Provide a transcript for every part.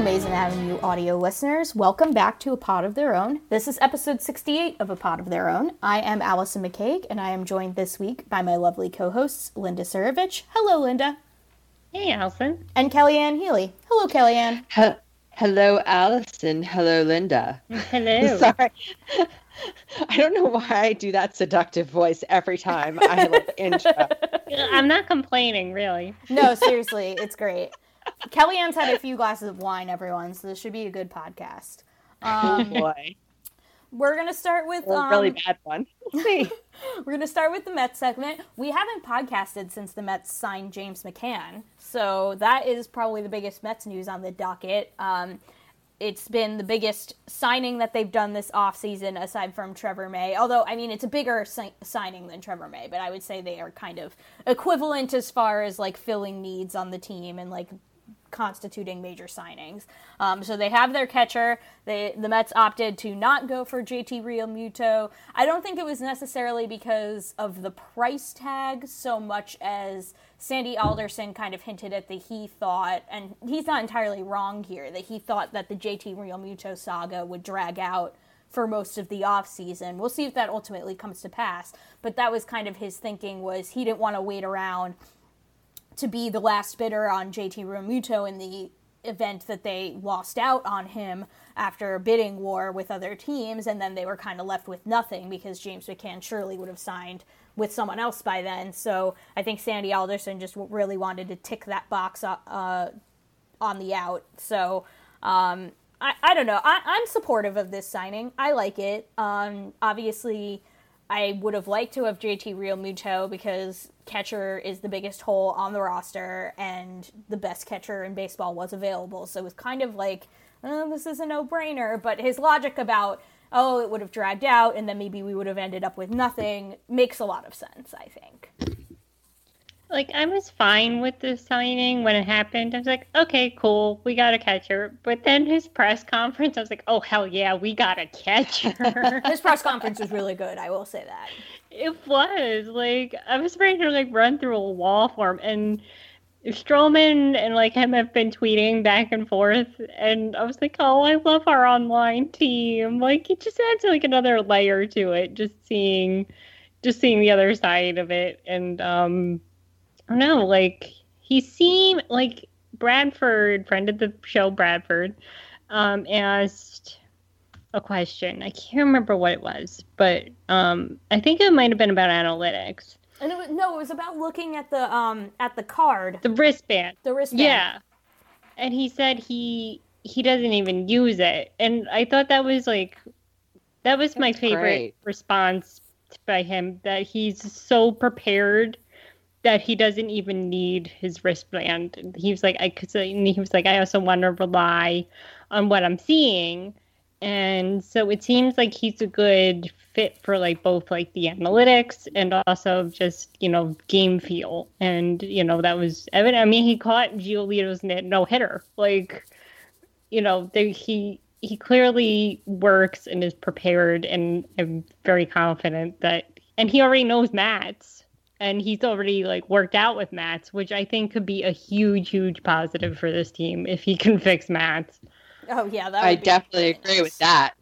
Hello, Amazin' Avenue audio listeners. Welcome back to A Pod of Their Own. This is episode 68 of A Pod of Their Own. I am Allison McCaig, and I am joined this week by my lovely co hosts, Linda Surovich. Hello, Linda. Hey, Allison. And Kellyanne Healy. Hello, Kellyanne. He- Hello, Allison. Hello, Linda. Hello. Sorry. I don't know why I do that seductive voice every time I like intro. I'm not complaining, really. No, seriously, it's great. Kellyanne's had a few glasses of wine, everyone, so this should be a good podcast. Oh Um, boy. we're going to start with. A Um, really bad one. We're going to start with the Mets segment. We haven't podcasted since the Mets signed James McCann, so that is probably the biggest Mets news on the docket. Um, it's been the biggest signing that they've done this offseason aside from Trevor May. Although, I mean, it's a bigger si- signing than Trevor May, but I would say they are kind of equivalent as far as like filling needs on the team and like constituting major signings. Um, so they have their catcher. They, the Mets opted to not go for JT Realmuto. I don't think it was necessarily because of the price tag so much as Sandy Alderson kind of hinted at that he thought, and he's not entirely wrong here, that he thought that the JT Realmuto saga would drag out for most of the offseason. We'll see if that ultimately comes to pass. But that was kind of his thinking was he didn't want to wait around to be the last bidder on JT Realmuto in the event that they lost out on him after a bidding war with other teams, and then they were kind of left with nothing because James McCann surely would have signed with someone else by then. So I think Sandy Alderson just really wanted to tick that box uh, on the out. So um, I, I don't know. I, I'm supportive of this signing. I like it. Um, obviously, I would have liked to have JT Realmuto because catcher is the biggest hole on the roster, and the best catcher in baseball was available. So it was kind of like, oh, this is a no brainer. But his logic about, oh, it would have dragged out, and then maybe we would have ended up with nothing makes a lot of sense, I think. Like I was fine with the signing when it happened. I was like, okay, cool, we got a catcher. But then his press conference, I was like, oh hell yeah, we got a catcher. his press conference was really good. I will say that. It was like I was ready to like run through a wall for him, and Stroman and like him have been tweeting back and forth, and I was like, oh, I love our online team. Like it just adds like another layer to it, just seeing, just seeing the other side of it, and um don't know, like he seemed like Bradford, friend of the show, Bradford, um, asked a question. I can't remember what it was, but um, I think it might have been about analytics. And it was, no, it was about looking at the um at the card, the wristband, the wristband. Yeah, and he said he he doesn't even use it, and I thought that was like that was That's my favorite great. response by him that he's so prepared that he doesn't even need his wristband. He was like, I could say, he was like, I also want to rely on what I'm seeing. And so it seems like he's a good fit for like both like the analytics and also just, you know, game feel. And, you know, that was evident. I mean, he caught Giolito's no hitter. Like, you know, they, he, he clearly works and is prepared and I'm very confident that and he already knows Matz and he's already like worked out with Matz, which I think could be a huge, huge positive for this team if he can fix Matz. Oh yeah, that I definitely agree with that.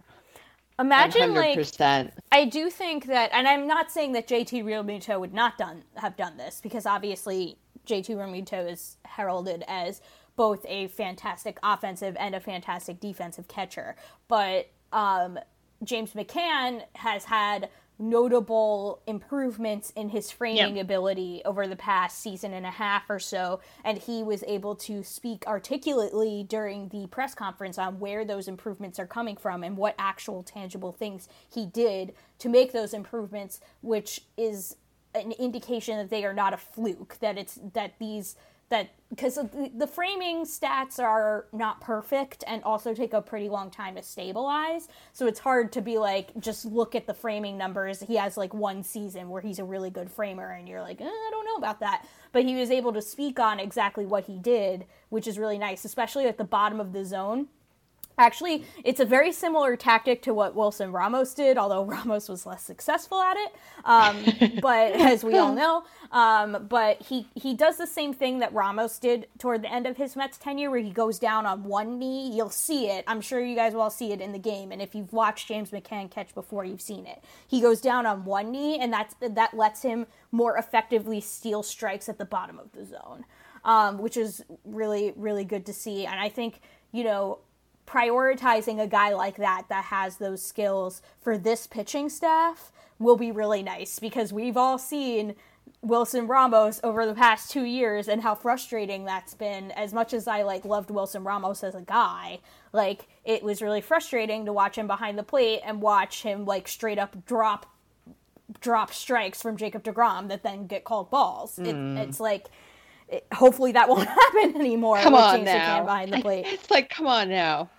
Imagine 100%. like I do think that, and I'm not saying that JT Realmuto would not done have done this because obviously JT Realmuto is heralded as both a fantastic offensive and a fantastic defensive catcher, but um, James McCann has had notable improvements in his framing yep. ability over the past season and a half or so and he was able to speak articulately during the press conference on where those improvements are coming from and what actual tangible things he did to make those improvements which is an indication that they are not a fluke that it's that these that because the, the framing stats are not perfect and also take a pretty long time to stabilize. So it's hard to be like just look at the framing numbers. He has like one season where he's a really good framer and you're like eh, i don't know about that. But he was able to speak on exactly what he did which is really nice especially at the bottom of the zone Actually, it's a very similar tactic to what Wilson Ramos did, although Ramos was less successful at it. Um, but as we all know, um, but he he does the same thing that Ramos did toward the end of his Mets tenure, where he goes down on one knee. You'll see it. I'm sure you guys will all see it in the game. And if you've watched James McCann catch before, you've seen it. He goes down on one knee, and that's that lets him more effectively steal strikes at the bottom of the zone, um, which is really really good to see. And I think you know prioritizing a guy like that that has those skills for this pitching staff will be really nice because we've all seen Wilson Ramos over the past 2 years and how frustrating that's been as much as I like loved Wilson Ramos as a guy like it was really frustrating to watch him behind the plate and watch him like straight up drop drop strikes from Jacob DeGrom that then get called balls mm. it, it's like it, hopefully that won't happen anymore. Come on now. Behind the plate. It's like, come on now.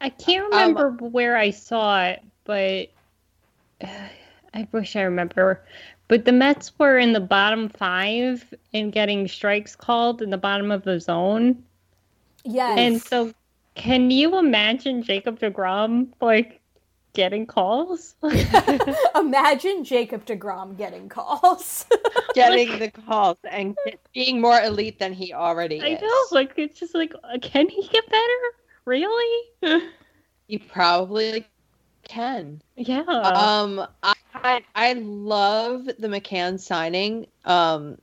I can't um, remember um, where I saw it, but uh, I wish I remember. But the Mets were in the bottom five and getting strikes called in the bottom of the zone. Yes. And so, can you imagine Jacob DeGrom like getting calls? imagine Jacob DeGrom getting calls. getting the calls and being more elite than he already I is. know. Like it's just like, can he get better? Really? you probably can. Yeah. Um, I I love the McCann signing. Um,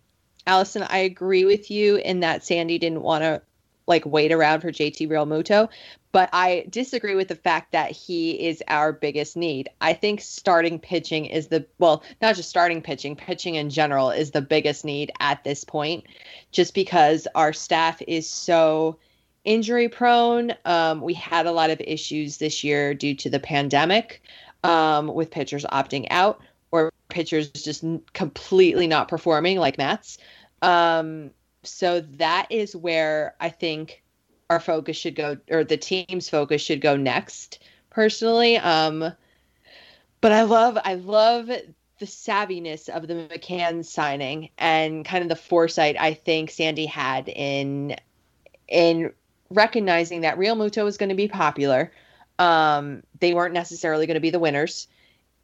Allison, I agree with you in that Sandy didn't want to like wait around for JT Realmuto, but I disagree with the fact that he is our biggest need. I think starting pitching is the well, not just starting pitching, pitching in general is the biggest need at this point, just because our staff is so injury prone. Um, we had a lot of issues this year due to the pandemic um, with pitchers opting out or pitchers just completely not performing like Matz. Um, so that is where I think our focus should go, or the team's focus should go next. Personally, um, but I love I love the savviness of the McCann signing and kind of the foresight I think Sandy had in in recognizing that Realmuto was going to be popular. Um, they weren't necessarily going to be the winners,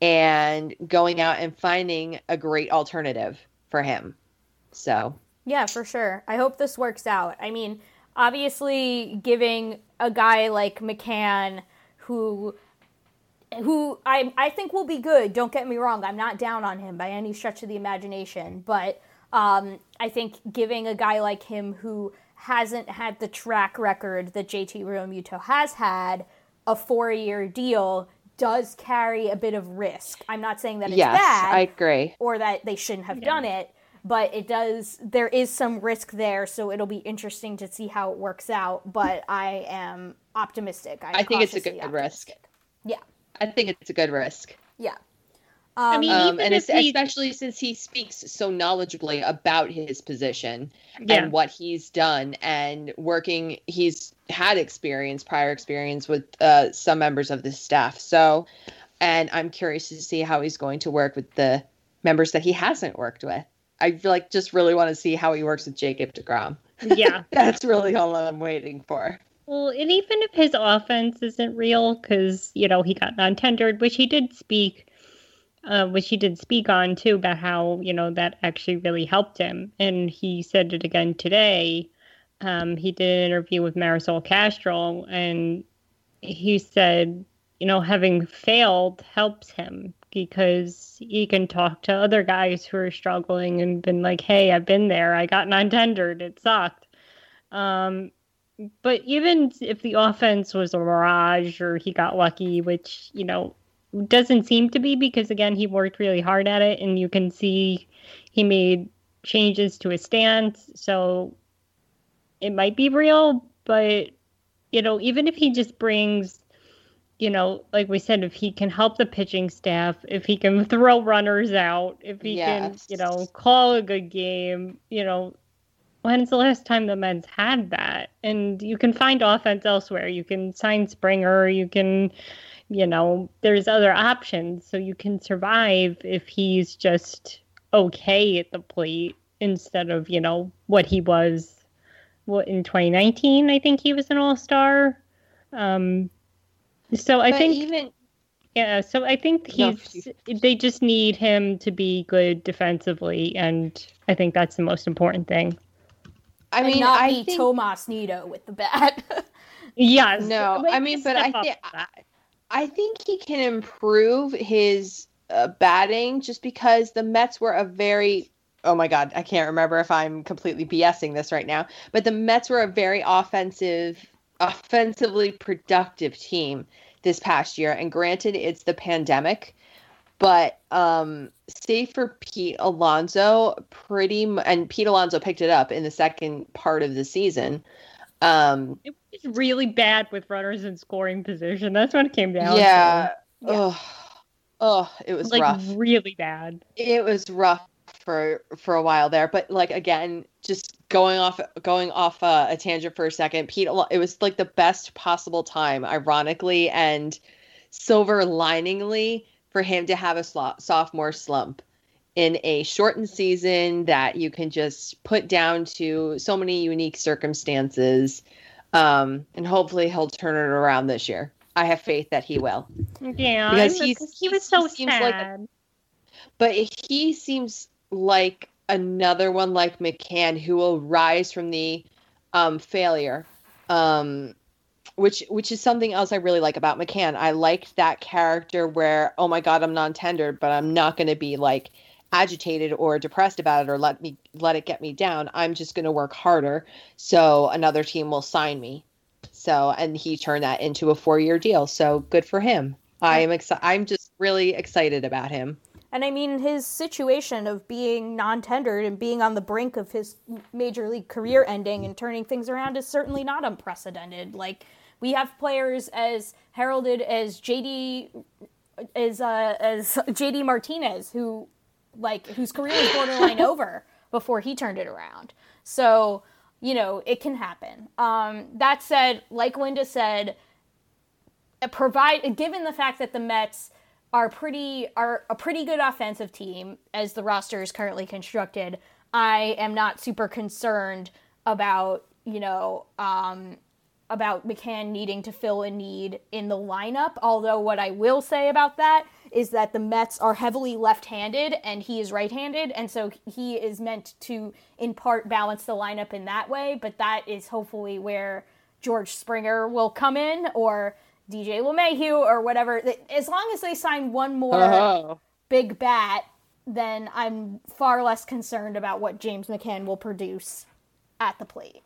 and going out and finding a great alternative for him. So yeah, for sure. I hope this works out. I mean, obviously, giving a guy like McCann who who I I think will be good. Don't get me wrong. I'm not down on him by any stretch of the imagination, but um, I think giving a guy like him who hasn't had the track record that JT Realmuto has had a four year deal does carry a bit of risk. I'm not saying that it's yes, bad. I agree. Or that they shouldn't have yeah. done it, but it does there is some risk there, so it'll be interesting to see how it works out. But I am optimistic. I'm i think it's a good optimistic. risk. Yeah. I think it's a good risk. Yeah. Um, I mean, um, and especially since he speaks so knowledgeably about his position yeah. and what he's done and working, he's had experience, prior experience with uh, some members of the staff. So, and I'm curious to see how he's going to work with the members that he hasn't worked with. I feel like just really want to see how he works with Jacob DeGrom. Yeah, that's really all I'm waiting for. Well, and even if his offense isn't real, because you know he got non-tendered, which he did speak uh, which he did speak on too about how you know that actually really helped him, and he said it again today. Um, he did an interview with Marisol Castro, and he said, you know, having failed helps him because he can talk to other guys who are struggling and been like, "Hey, I've been there. I got non-tendered. It sucked." Um, but even if the offense was a mirage or he got lucky, which you know doesn't seem to be because again he worked really hard at it and you can see he made changes to his stance. So it might be real but you know even if he just brings you know like we said if he can help the pitching staff if he can throw runners out if he yes. can you know call a good game you know when's the last time the Mets had that? And you can find offense elsewhere. You can sign springer. You can you know, there's other options. So you can survive if he's just okay at the plate instead of, you know, what he was what in 2019, I think he was an all-star. Um so I but think even yeah, so I think he's they just need him to be good defensively and I think that's the most important thing. I mean, not I be think... Tomas Nido with the bat. yes. No, I mean, but I think I think he can improve his uh, batting just because the Mets were a very oh my god, I can't remember if I'm completely BSing this right now, but the Mets were a very offensive offensively productive team this past year. And granted it's the pandemic but um save for Pete Alonso pretty and Pete Alonso picked it up in the second part of the season um, it was really bad with runners in scoring position. That's what it came down yeah. to. Yeah. Oh, it was like rough. really bad. It was rough for for a while there, but like again, just going off going off uh, a tangent for a second. Pete, it was like the best possible time, ironically and silver liningly, for him to have a sophomore slump in a shortened season that you can just put down to so many unique circumstances. Um, and hopefully he'll turn it around this year. I have faith that he will. Yeah, because he's, he was so he sad. Like a, but he seems like another one like McCann who will rise from the um, failure. Um, which which is something else I really like about McCann. I liked that character where, oh my god, I'm non-tendered, but I'm not going to be like agitated or depressed about it or let me let it get me down i'm just going to work harder. So another team will sign me. So and he turned that into a four year deal. So good for him. I am excited i'm just really excited about him. And I mean, his situation of being non tendered and being on the brink of his major league career ending and turning things around is certainly not unprecedented. Like, we have players as heralded as JD as uh, as JD Martinez, who like whose career was borderline over before he turned it around. So, you know, it can happen. Um, that said, like Linda said, provide given the fact that the Mets are pretty are a pretty good offensive team as the roster is currently constructed. I am not super concerned about you know um, about McCann needing to fill a need in the lineup. Although what I will say about that is that the Mets are heavily left-handed and he is right-handed, and so he is meant to in part balance the lineup in that way. But that is hopefully where George Springer will come in or DJ LeMahieu or whatever. As long as they sign one more uh-huh. big bat, then I'm far less concerned about what James McCann will produce at the plate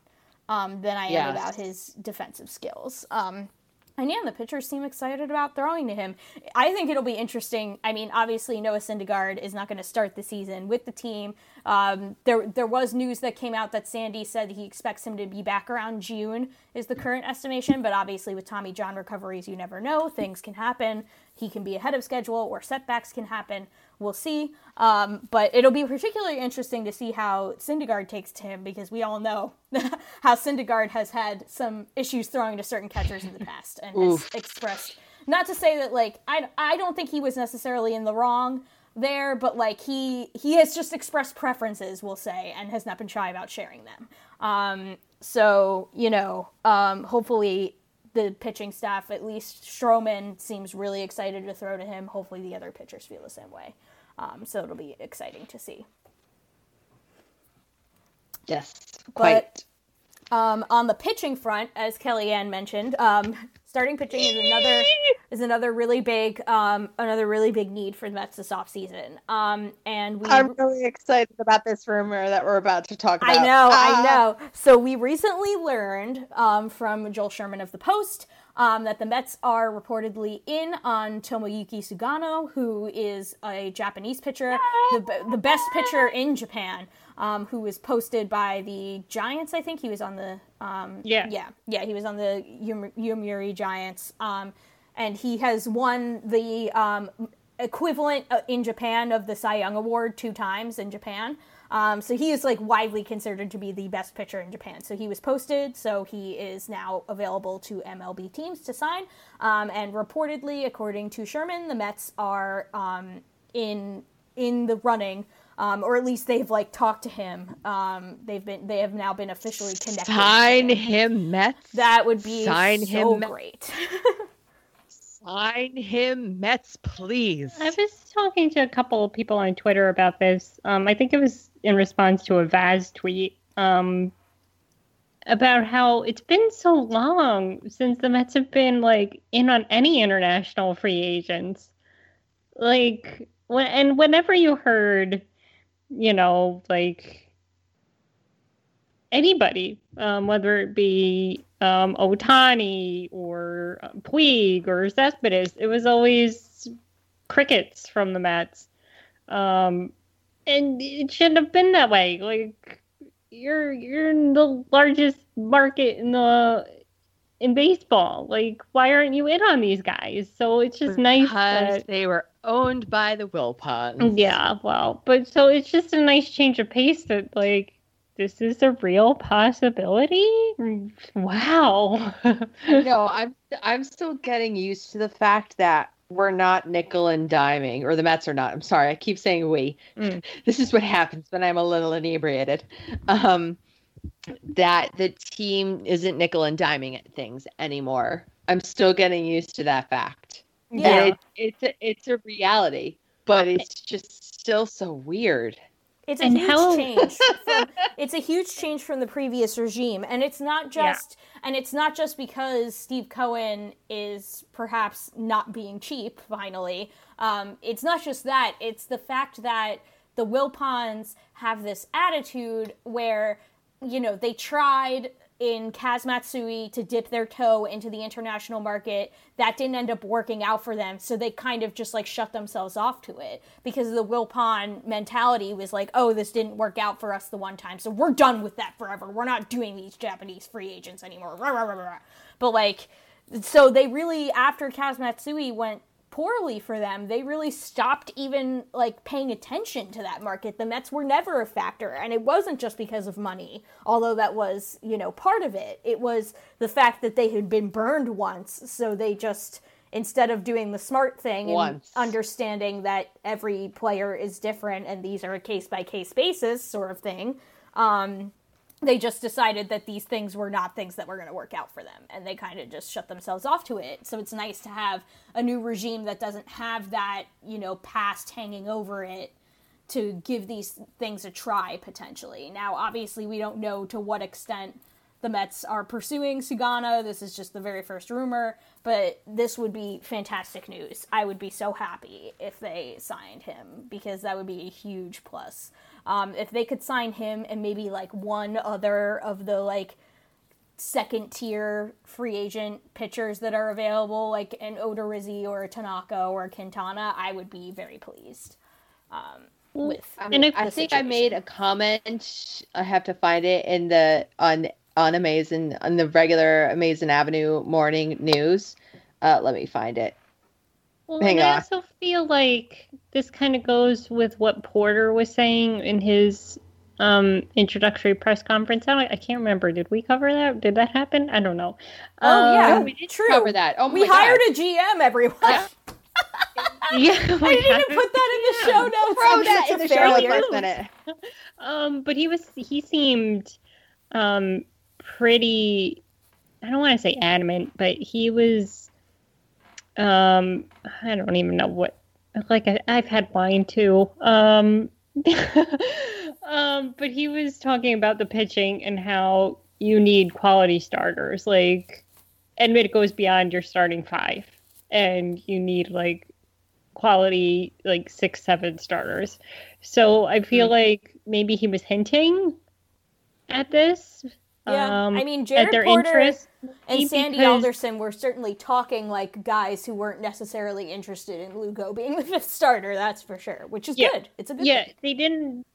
um, than I yes. am about his defensive skills. Um, and yeah, the pitchers seem excited about throwing to him. I think it'll be interesting. I mean, obviously Noah Syndergaard is not going to start the season with the team. Um, there, there was news that came out that Sandy said he expects him to be back around June is the current estimation. But obviously, with Tommy John recoveries, you never know. Things can happen. He can be ahead of schedule, or setbacks can happen. We'll see. Um, but it'll be particularly interesting to see how Syndergaard takes to him because we all know how Syndergaard has had some issues throwing to certain catchers in the past and has expressed. Not to say that like I, I don't think he was necessarily in the wrong there, but like he he has just expressed preferences, we'll say, and has not been shy about sharing them. Um, so you know, um, hopefully the pitching staff, at least Stroman, seems really excited to throw to him. Hopefully, the other pitchers feel the same way. Um, so it'll be exciting to see. Yes, quite. But, um, on the pitching front, as Kellyanne mentioned, um, starting pitching is another is another really big um, another really big need for the Mets this offseason. Um, and we I'm really excited about this rumor that we're about to talk about. I know, ah. I know. So we recently learned um, from Joel Sherman of the Post um, that the Mets are reportedly in on Tomoyuki Sugano, who is a Japanese pitcher, the, the best pitcher in Japan um, who was posted by the Giants. I think he was on the um, yeah yeah yeah he was on the Yomiuri Giants, um, and he has won the um, equivalent uh, in Japan of the Cy Young Award two times in Japan. Um, so he is like widely considered to be the best pitcher in Japan. So he was posted. So he is now available to MLB teams to sign. Um, and reportedly, according to Sherman, the Mets are in in the running um, or at least they've like talked to him. Um, they've been they have now been officially connected. Sign him. him, Mets. That would be sign so him, great. sign him, Mets, please. I was talking to a couple of people on Twitter about this. Um, I think it was in response to a Vaz tweet um, about how it's been so long since the Mets have been like in on any international free agents. Like when and whenever you heard you know, like anybody, um, whether it be um, Ohtani or uh, Puig or Cespedes, it was always crickets from the Mets. Um, and it shouldn't have been that way. Like you're you're in the largest market in the in baseball. Like why aren't you in on these guys? So it's just because nice that they were owned by the Wilpons. Yeah, well, but so it's just a nice change of pace that like this is a real possibility. Wow. no, I'm I'm still getting used to the fact that we're not nickel and diming, or the Mets are not. I'm sorry, I keep saying we. Mm. This is what happens when I'm a little inebriated. Um, that the team isn't nickel and diming at things anymore. I'm still getting used to that fact. Yeah, it, it's a, it's a reality, but it's just still so weird. It's a and huge how... change. From, it's a huge change from the previous regime, and it's not just yeah. and it's not just because Steve Cohen is perhaps not being cheap. Finally, um, it's not just that. It's the fact that the Wilpons have this attitude where you know they tried in Kaz Matsui to dip their toe into the international market. That didn't end up working out for them, so they kind of just like shut themselves off to it because the Wilpon mentality was like, "Oh, this didn't work out for us the one time, so we're done with that forever. We're not doing these Japanese free agents anymore." But like, so they really after Kaz Matsui went poorly for them. They really stopped even like paying attention to that market. The Mets were never a factor, and it wasn't just because of money, although that was, you know, part of it. It was the fact that they had been burned once, so they just instead of doing the smart thing and Once. understanding that every player is different and these are a case by case basis sort of thing. Um, they just decided that these things were not things that were going to work out for them and they kind of just shut themselves off to it so it's nice to have a new regime that doesn't have that you know past hanging over it to give these things a try potentially now obviously we don't know to what extent the Mets are pursuing Sugano. This is just the very first rumor, but this would be fantastic news. I would be so happy if they signed him because that would be a huge plus. Um, if they could sign him and maybe like one other of the like second tier free agent pitchers that are available, like an Odorizzi or a Tanaka or a Quintana, I would be very pleased. Um, with and I think I made a comment. I have to find it in the on on Amazing on the regular Amazin' Avenue morning news. Uh, let me find it. Well, Hang I on. also feel like this kind of goes with what Porter was saying in his um, introductory press conference. I, I can't remember. Did we cover that? Did that happen? I don't know. Oh Um, yeah, we did true. cover that. Oh we my God. hired a GM, everyone. Yeah, I didn't even put that in the show notes. Throw I'm that in a the show notes minute. Um, but he was he seemed um pretty I don't want to say adamant, but he was um I don't even know what like I, I've had wine too. Um um but he was talking about the pitching and how you need quality starters like and it goes beyond your starting five. And you need like quality like six seven starters. So i feel like maybe he was hinting at this Yeah, um, I mean Jared their Porter interest and Sandy because- Alderson were certainly talking like guys who weren't necessarily interested in Lugo being the fifth starter. That's for sure, which is Yeah. good. It's a good yeah thing. they didn't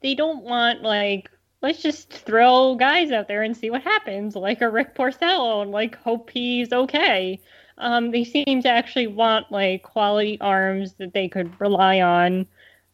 they don't want like let's just throw guys out there and see what happens like a rick porcello and like hope he's okay um they seem to actually want like quality arms that they could rely on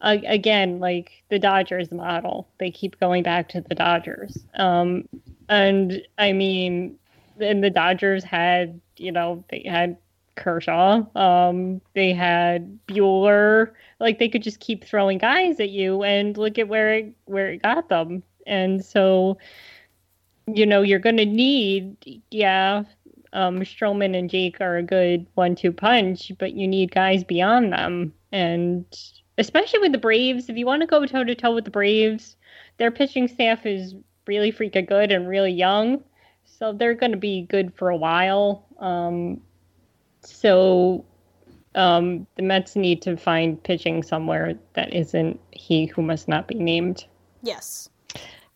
uh, again like the dodgers model they keep going back to the dodgers um and i mean and the dodgers had you know they had Kershaw. Um, they had Buehler. Like they could just keep throwing guys at you, and look at where it, where it got them. And so, you know, you're going to need, yeah, um, Stroman and Jake are a good one-two punch, but you need guys beyond them. And especially with the Braves, if you want to go toe to toe with the Braves, their pitching staff is really freaking good and really young. So they're going to be good for a while. Um, so um, the Mets need to find pitching somewhere that isn't he who must not be named. Yes.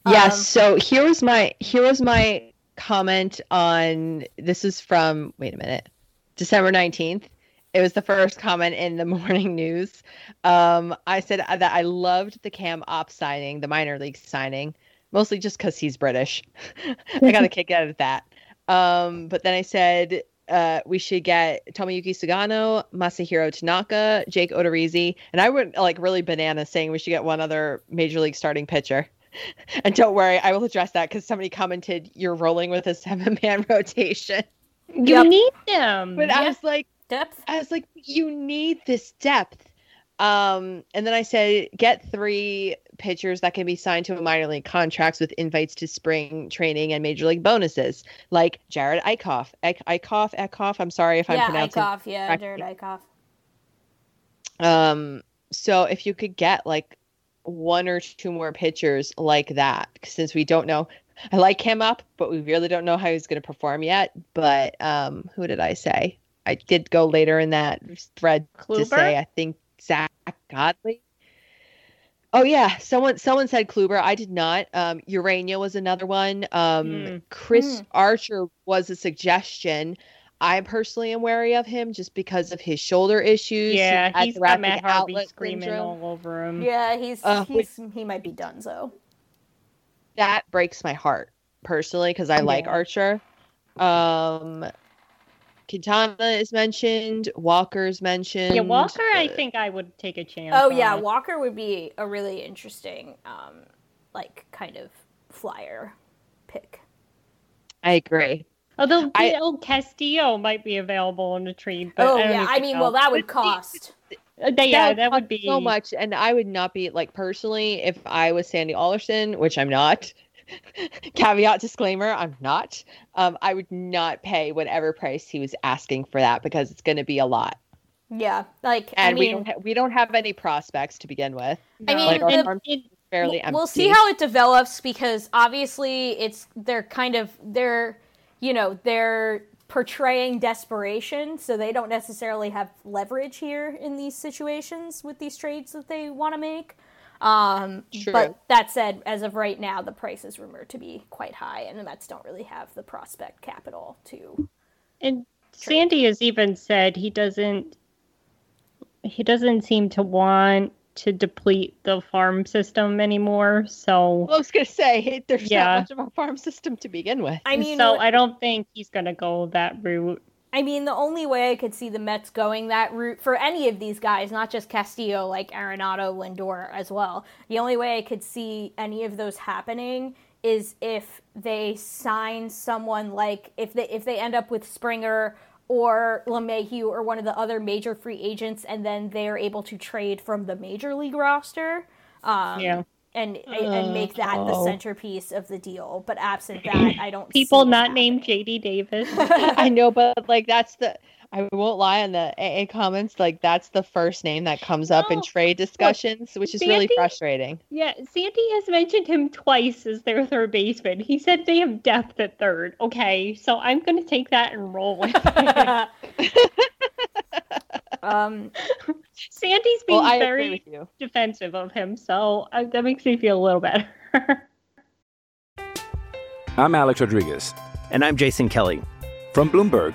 Yes. Um, so here was my here was my comment on this is from wait a minute, December nineteenth. It was the first comment in the morning news. Um, I said that I loved the Cam Op signing, the minor league signing, mostly just because he's British. I got a kick out of that. Um, but then I said uh, we should get Tomoyuki Sugano, Masahiro Tanaka, Jake Odorizzi, and I went like really banana saying we should get one other major league starting pitcher. And don't worry, I will address that because somebody commented you're rolling with a seven man rotation. You need them. But I was like, depth. I was like, you need this depth. Um, and then I said, get three pitchers that can be signed to a minor league contracts with invites to spring training and major league bonuses, like Jerad Eickhoff. Eich- Eickhoff, Eickhoff. I'm sorry if I'm yeah, pronouncing. Eickhoff. Yeah, correctly. Jerad Eickhoff. Um, so if you could get like one or two more pitchers like that, since we don't know, I like him up, but we really don't know how he's going to perform yet. But um, who did I say? I did go later in that thread to say I think Zack Godley. Oh yeah, someone someone said Kluber. I did not. Um, Ureña was another one. Um, Hmm. Chris Hmm. Archer was a suggestion. I personally am wary of him just because of his shoulder issues. Yeah, has he's got Matt Harvey screaming syndrome. all over him. Yeah, he's Uh, he's he might be done so. That breaks my heart personally because I like Archer. Um, Quintana is mentioned. Walker's mentioned. Yeah, Walker, I uh, think I would take a chance. Oh yeah, on. Walker would be a really interesting, um, like kind of flyer pick. I agree. Although Bill Castillo might be available in a trade. But oh I yeah, I mean, know. well, that would cost. Uh, that- yeah, would that would be so much, and I would not be like personally if I was Sandy Alderson, which I'm not. Caveat disclaimer: I'm not. Um, I would not pay whatever price he was asking for that because it's going to be a lot, Yeah, like and I we don't ha- we don't have any prospects to begin with. I mean, like our the- farm is fairly empty. We'll see how it develops because obviously it's they're kind of they're you know they're portraying desperation, so they don't necessarily have leverage here in these situations with these trades that they want to make. Um, True. But that said, as of right now, the price is rumored to be quite high, and the Mets don't really have the prospect capital to. And Sandy has even said he doesn't he doesn't seem to want to deplete the farm system anymore. So I was going to say there's Yeah. not much of a farm system to begin with. I mean, so I don't think he's gonna go that route. I mean, the only way I could see the Mets going that route for any of these guys, not just Castillo, like Arenado, Lindor as well. The only way I could see any of those happening is if they sign someone like if they if they end up with Springer or LeMahieu or one of the other major free agents, and then they're able to trade from the major league roster. Um, Yeah. And, and make that the Oh. centerpiece of the deal. But absent that, I don't People see it not named JD Davis. I know, but like that's the I won't lie on the AA comments. Like that's the first name that comes up in trade discussions, which is really frustrating. Yeah, Sandy has mentioned him twice as their third baseman. He said they have depth at third. Okay, so I'm going to take that and roll with it. um, Sandy's being Well, very defensive of him, so uh, that makes me feel a little better. I'm Alex Rodriguez. And I'm Jason Kelly. From Bloomberg,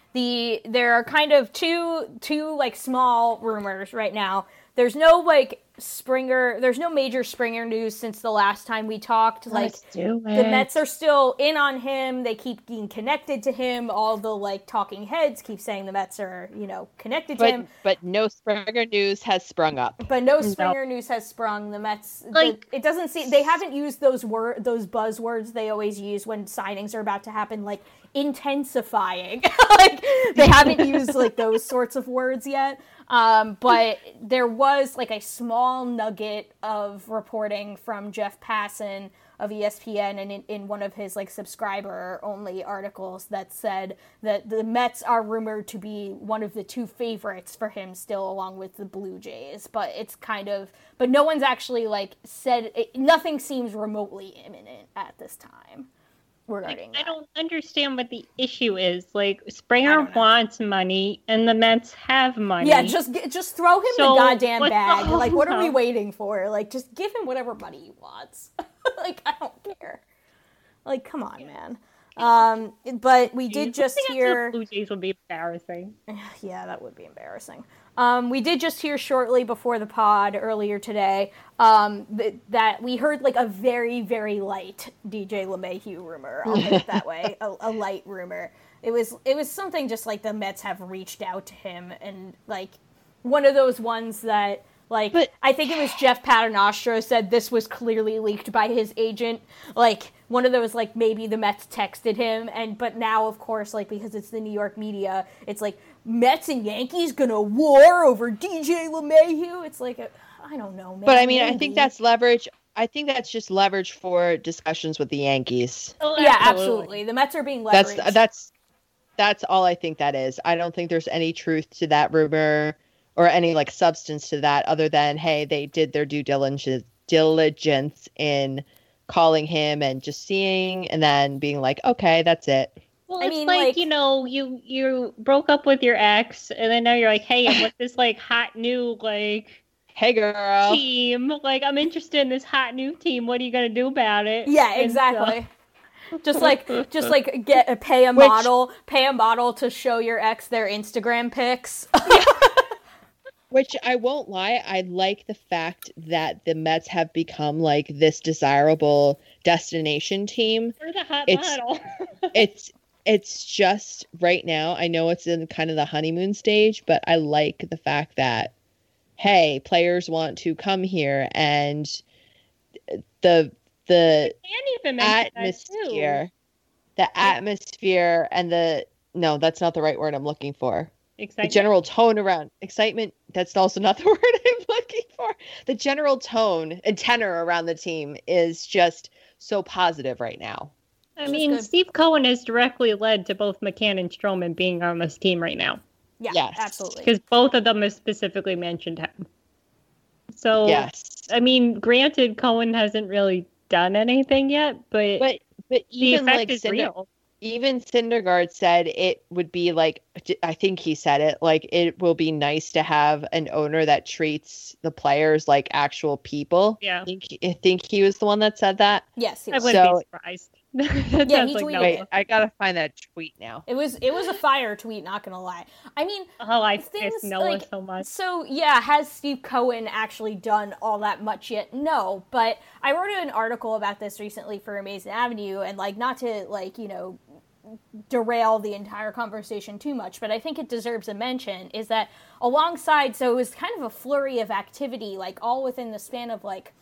the there are kind of two two like small rumors right now. There's no like Springer. There's no major Springer news since the last time we talked. Like Let's do the. Mets are still in on him. They keep being connected to him. All the like talking heads keep saying the Mets are you know connected to him. but no Springer news has sprung up. But no Springer news has sprung. The Mets, Like- the, it doesn't seem they haven't used those word those buzzwords they always use when signings are about to happen, like intensifying. like they haven't used like those sorts of words yet. Um, but there was like a small nugget of reporting from Jeff Passan of ESPN and in, in one of his like subscriber only articles that said that the Mets are rumored to be one of the two favorites for him still along with the Blue Jays but it's kind of but no one's actually like said it, nothing seems remotely imminent at this time regarding I don't understand what the issue is. Like Springer wants money, and the Mets have money. yeah just just throw him So, the goddamn what's the bag. Like what are we waiting for? Like just give him whatever money he wants. Like I don't care. Like come on man. Um but we did just the hear Blue Jays would be embarrassing. Yeah, that would be embarrassing. Um, we did just hear shortly before the pod earlier today um, th- that we heard like a very, very light DJ LeMahieu rumor. I'll put it that way, a, a light rumor. It was it was something just like the Mets have reached out to him and like one of those ones that like I think it was Jeff Paternostro said this was clearly leaked by his agent. Like one of those like maybe the Mets texted him and but now of course like because it's the New York media, it's like Mets and Yankees gonna war over DJ LeMahieu. It's like a, I don't know, man. But I mean, I think that's leverage. I think that's just leverage for discussions with the Yankees. Oh, yeah, absolutely. The Mets are being leveraged. That's that's that's all I think that is. I don't think there's any truth to that rumor or any like substance to that other than hey, they did their due diligence diligence in calling him and just seeing and then being like, okay, that's it. Well, I it's mean, like, like- you know, you you broke up with your ex, and then now you're like, hey, I'm with this like hot new like Hey girl. team. Like, I'm interested in this hot new team. What are you gonna do about it? Yeah, And so- exactly. just like just like get uh, pay a Which- model, pay a model to show your ex their Instagram pics. Which I won't lie, I like the fact that the Mets have become like this desirable destination team. You're the hot It's- model. It's it's just right now. I know it's in kind of the honeymoon stage, but I like the fact that hey, players want to come here and the the And even mentioned that, too. atmosphere the atmosphere and the no, that's not the right word I'm looking for. The general tone around excitement, that's also not the word I'm looking for. The general tone and tenor around the team is just so positive right now. I mean, Steve Cohen has directly led to both McCann and Stroman being on this team right now. Yeah, Yes. absolutely. because both of them have specifically mentioned him. So, Yes. I mean, granted, Cohen hasn't really done anything yet, but But but the even effect like is Cinder, real. even Syndergaard said it would be like I think he said it like it will be nice to have an owner that treats the players like actual people. Yeah. I think, I think he was the one that said that. Yes, I wouldn't So- be surprised. that Yeah, he like tweeted Noah. Wait, I gotta find that tweet now. It was it was a fire tweet, not gonna lie. I mean, Oh, I things miss Noah like so much. so yeah. Has Steve Cohen actually done all that much yet? No, but I wrote an article about this recently for Amazin' Avenue, and like not to like you know derail the entire conversation too much, but I think it deserves a mention is that alongside, so it was kind of a flurry of activity, like all within the span of like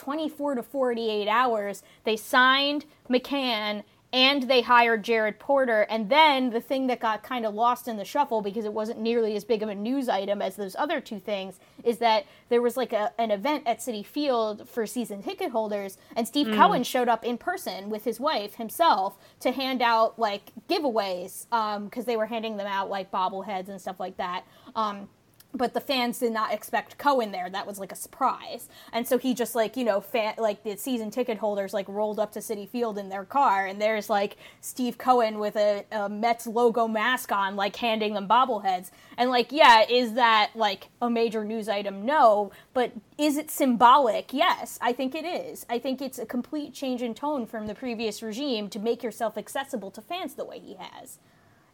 24 to 48 hours, they signed McCann and they hired Jared Porter. And then the thing that got kind of lost in the shuffle because it wasn't nearly as big of a news item as those other two things is that there was like a, an event at Citi Field for season ticket holders, and Steve Mm. Cohen showed up in person with his wife himself to hand out like giveaways because they were handing them out like bobbleheads and stuff like that. Um, but the fans did not expect Cohen there. That was like a surprise, and so he just like you know, fan, like the season ticket holders like rolled up to Citi Field in their car, and there's like Steve Cohen with a, a Mets logo mask on, like handing them bobbleheads, and like yeah, is that like a major news item? No, but is it symbolic? Yes, I think it is. I think it's a complete change in tone from the previous regime to make yourself accessible to fans the way he has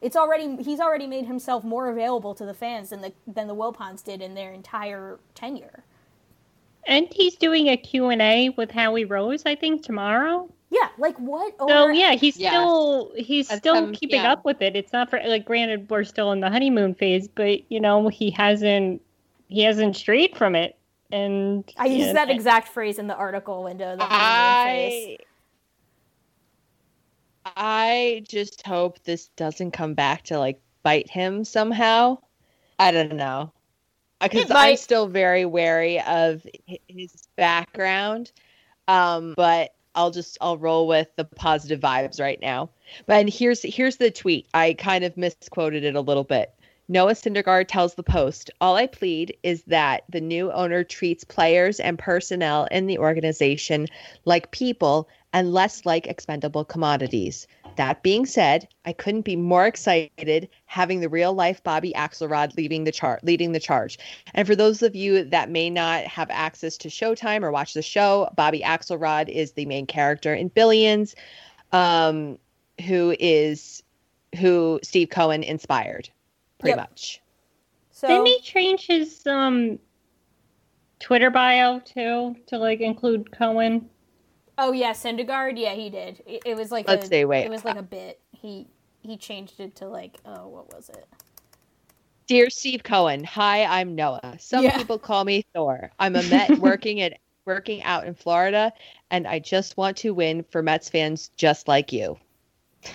it's already he's already made himself more available to the fans than the than the Wilpons did in their entire tenure. And he's doing a Q&A with Howie Rose, I think, tomorrow. Yeah, like what? So yeah, he's Yes. still he's At still 7 keeping p.m. up with it. It's not for like granted we're still in the honeymoon phase, but you know, he hasn't he hasn't strayed from it. And I used yeah, that exact phrase in the article window. The honeymoon phase. I I just hope this doesn't come back to like bite him somehow. I don't know. Because It I'm still very wary of his background. Um, but I'll just I'll roll with the positive vibes right now. But here's here's the tweet. I kind of misquoted it a little bit. Noah Syndergaard tells the Post, All I plead is that the new owner treats players and personnel in the organization like people and less like expendable commodities. That being said, I couldn't be more excited having the real life Bobby Axelrod leading the chart leading the charge. And for those of you that may not have access to Showtime or watch the show, Bobby Axelrod is the main character in Billions, um, who is who Steve Cohen inspired, pretty Yep. much. So Didn't he change his um Twitter bio too to like include Cohen? Oh yeah, Syndergaard. Yeah, he did. It, it was like Let's a, see, wait. It was like a bit. He he changed it to like oh what was it? Dear Steve Cohen, hi, I'm Noah. Some Yeah. people call me Thor. I'm a Met working at working out in Florida, and I just want to win for Mets fans just like you.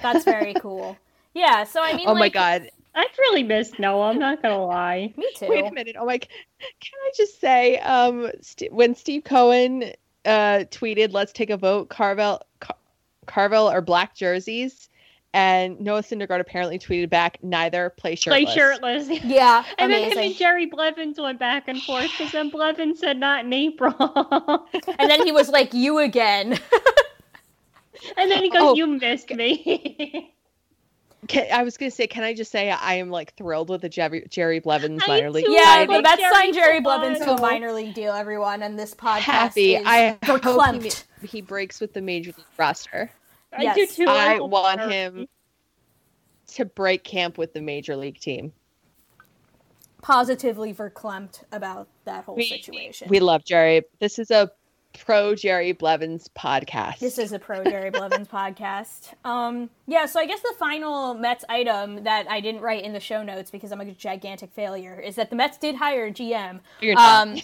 That's very cool. Yeah. So I mean, oh my God! I've really missed Noah. I'm not gonna lie. Me too. Wait a minute. Oh my! Can I just say, um, St- when Steve Cohen uh tweeted, "Let's take a vote, Carvel, Car- Carvel or black jerseys," And Noah Syndergaard apparently tweeted back, "Neither play shirtless." Play shirtless." shirtless. Yeah, And then him and Jerry Blevins went back and forth because then Blevins said not in April. and then he was like, "You again." and then he goes, Oh. "You missed me." Can, I was gonna say, can I just say I am like thrilled with the Jerry, Jerry Blevins I minor league too. Yeah, signing. the Mets Jerry signed Jerry Blevins to a minor league deal, everyone, and this podcast happy. is I hope he, he breaks with the major league roster. I do Yes. too. I hope want so. him to break camp with the major league team. Positively verklempt about that whole We- situation. We love Jerry. This is a pro Jerry Blevins podcast. This is a pro Jerry Blevins podcast. Um, yeah, so I guess the final Mets item that I didn't write in the show notes because I'm a gigantic failure is that the Mets did hire a GM, um,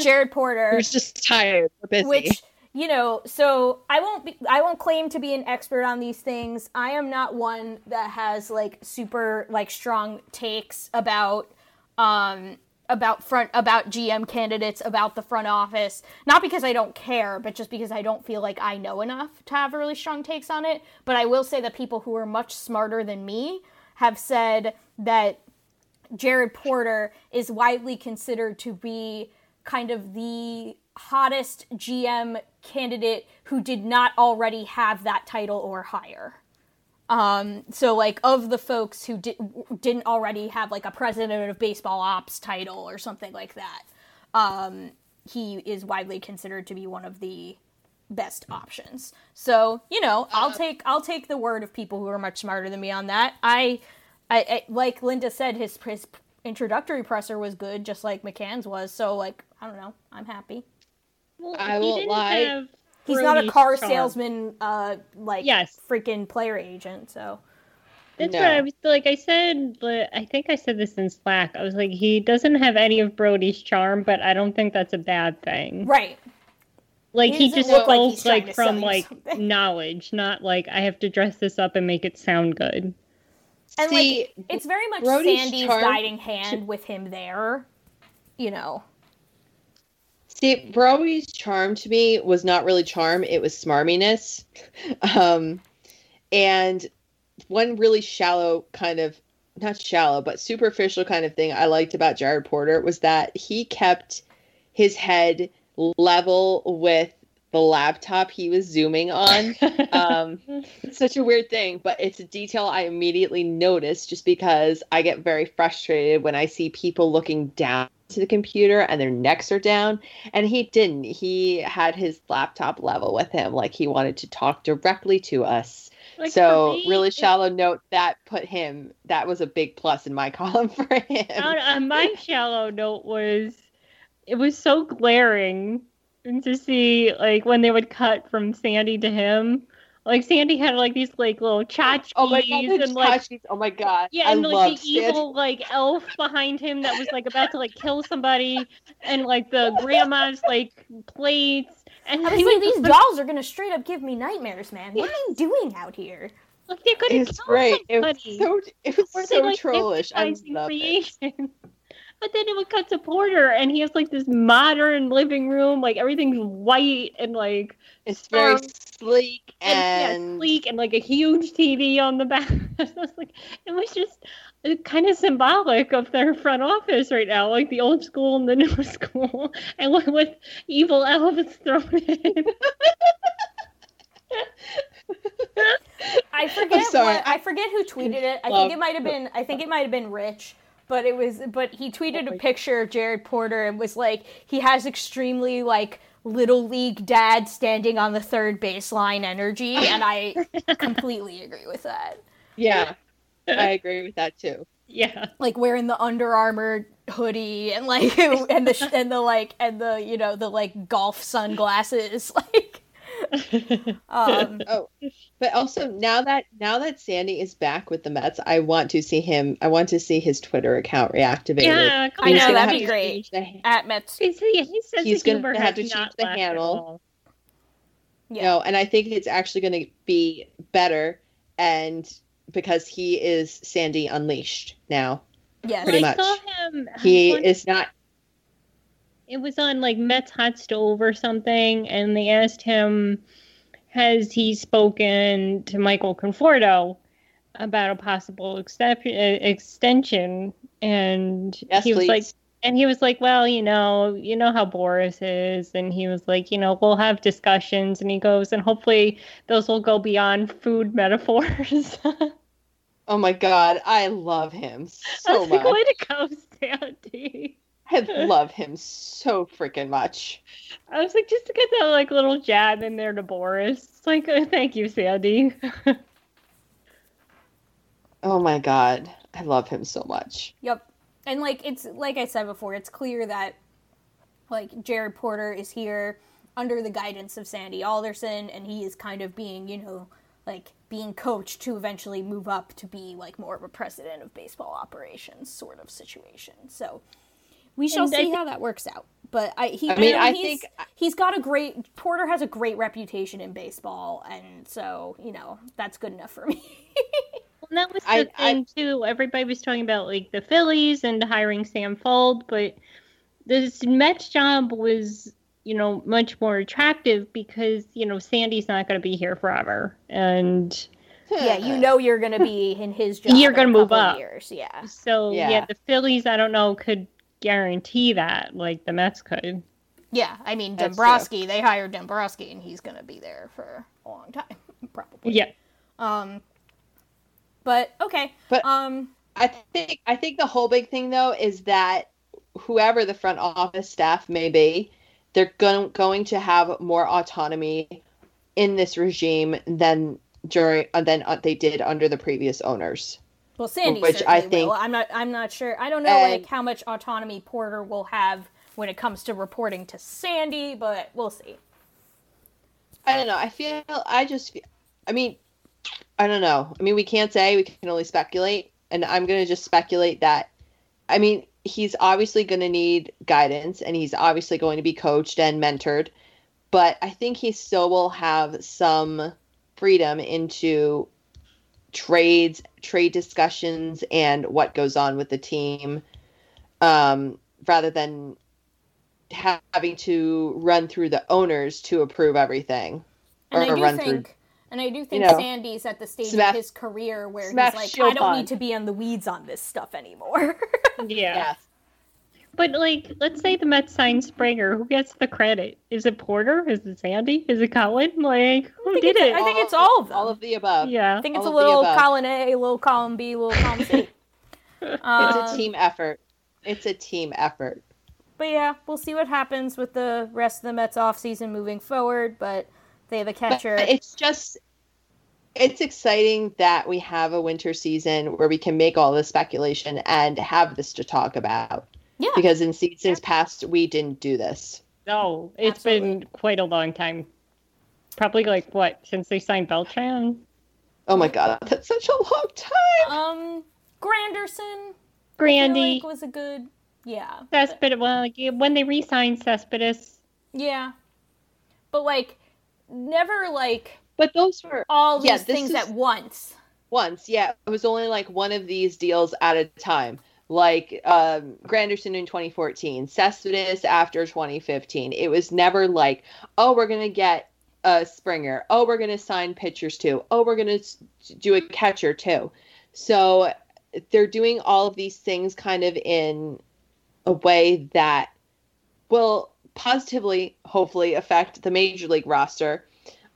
Jared Porter, We're just tired. Which you know. So I won't be, I won't claim to be an expert on these things. I am not one that has like super like strong takes about um about front about GM candidates about the front office not because I don't care but just because I don't feel like I know enough to have really strong takes on it but I will say that people who are much smarter than me have said that Jared Porter is widely considered to be kind of the hottest GM candidate who did not already have that title or higher. Um, so like of the folks who did, didn't already have like a president of baseball ops title or something like that, um, he is widely considered to be one of the best options. So you know, I'll take I'll take the word of people who are much smarter than me on that. I, I, I like Linda said, his his introductory presser was good, just like McCann's was. So like I don't know, I'm happy. I won't didn't lie. have He's not a car charm. salesman, uh, like Yes. freaking player agent. So That's No. what I was like. I said, but I think I said this in Slack. I was like, he doesn't have any of Brodie's charm, but I don't think that's a bad thing. right, Like He he, just look like he's spoke trying like from like something. knowledge, not like I have to dress this up and make it sound good. and See, like it's very much Brodie's Sandy's charm- guiding hand with him there. You know, See, Brodie's charm to me was not really charm; it was smarminess. Um, and one really shallow kind of, not shallow, but superficial kind of thing I liked about Jared Porter was that he kept his head level with the laptop he was zooming on. um, it's such a weird thing, but it's a detail I immediately notice just because I get very frustrated when I see people looking down to the computer and their necks are down. And he didn't. He had his laptop level with him, like he wanted to talk directly to us. Like, so, me, really it- shallow note that put him, that was a big plus in my column for him. on my shallow note was it was so glaring to see like when they would cut from Sandy to him. Like Sandy had like these like little tchotchkes Oh my god, the and like tchotchkes. oh my god. yeah, and love like the Stan- evil like elf behind him that was like about to like kill somebody, and like the grandma's like plates. And I was like, these dolls are gonna straight up give me nightmares, man. What are you doing out here? like they could have It's killed great. It was so it was Or they, so like, trollish. I hypnotizing love it. Creation. But then it would cut to Porter, and he has like this modern living room, like everything's white and like It's very sleek and, and, yeah, sleek, and like a huge TV on the back. I was like, it was just uh, kind of symbolic of their front office right now, like the old school and the new school, and with, with evil elves thrown in. I forget sorry, what I forget who tweeted it. I love- think it might have been I think it might have been Rich, but it was but he tweeted a picture of Jared Porter and was like he has extremely like little league dad standing on the third baseline energy and I completely agree with that. yeah. I agree with that too. yeah. Like wearing the Under Armour hoodie and like and the and the like and the you know the like golf sunglasses like um Oh, but also now that now that Sandy is back with the Mets, I want to see him. I want to see his Twitter account reactivated. Yeah, come I know that'd be great the- at Mets. His, his sense He's gonna have to change the handle. Yeah. No, and I think it's actually going to be better, and because he is Sandy Unleashed now, Yes. pretty I much. saw him. He is not. It was on like Mets Hot Stove or something, and they asked him, "Has he spoken to Michael Conforto?" about a possible extep- uh, extension, and Yes, he was please. like, and he was like, well, you know, you know how Boras is, and he was like, you know, we'll have discussions, and he goes, and hopefully those will go beyond food metaphors. Oh my god, I love him I so was like, much. way to go, Sandy. I love him so freaking much. I was like, just to get that like little jab in there to Boras. It's like, oh, thank you, Sandy. Oh my god, I love him so much. Yep. And like it's like I said before, it's clear that like Jared Porter is here under the guidance of Sandy Alderson and he is kind of being, you know, like being coached to eventually move up to be like more of a president of baseball operations sort of situation. So we shall And see thi- how that works out. But I he I mean, know I he's, think- he's got a great Porter has a great reputation in baseball and so, you know, that's good enough for me. And that was the I- I- thing too. Everybody was talking about like the Phillies and hiring Sam Fuld, but this Mets job was, you know, much more attractive because you know Sandy's not going to be here forever, and yeah, you know you're going to be in his job. You're gonna move couple up. Years, yeah. so yeah. Yeah. the Phillies, I don't know, could guarantee that like the Mets could. Yeah, I mean That's Dombrowski. They hired Dombrowski, and he's going to be there for a long time, probably. Yeah, Um, but okay. But- um, I think I think the whole big thing though is that whoever the front office staff may be, they're going going to have more autonomy in this regime than during uh, than uh, they did under the previous owners. Well, Sandy which I think- will. I'm not. I'm not sure. I don't know And- like how much autonomy Porter will have when it comes to reporting to Sandy, but we'll see. I don't know. I feel I just feel, I mean I don't know. I mean we can't say we can only speculate and I'm going to just speculate that I mean he's obviously going to need guidance and he's obviously going to be coached and mentored but I think he still will have some freedom into trades, trade discussions and what goes on with the team um rather than ha- having to run through the owners to approve everything And I or do run think, and I do think know, Sandy's at the stage smash- of his career where he's like, I don't pond. need to be in the weeds on this stuff anymore. yeah. But like, let's say the Mets sign Springer. Who gets the credit? Is it Porter? Is it Sandy? Is it Cohen? Like, who did it's- it? I think it's all of them. all of the above. yeah. I think it's All a little above. column A, a little column B, little column C. It's Um, a team effort. It's a team effort. But yeah, we'll see what happens with the rest of the Mets offseason moving forward. But they have a But catcher. it's just it's exciting that we have a winter season where we can make all this speculation and have this to talk about. Yeah. Because in seasons past we didn't do this. No, it's been quite a long time. Probably like what since they signed Beltran. Oh my god, that's such a long time. um, Granderson. I feel Grandy, like was a good. Yeah. Cespedes. Well, like when they re-signed Cespedes, Yeah. But like, never like But those were all these yeah, things is- at once. once yeah it was only like one of these deals at a time like um granderson in 2014 cespedes after 2015 it was never like oh we're gonna get a springer. Oh we're gonna sign pitchers too. Oh we're gonna do a catcher too. So they're doing all of these things kind of in a way that will positively hopefully affect the major league roster.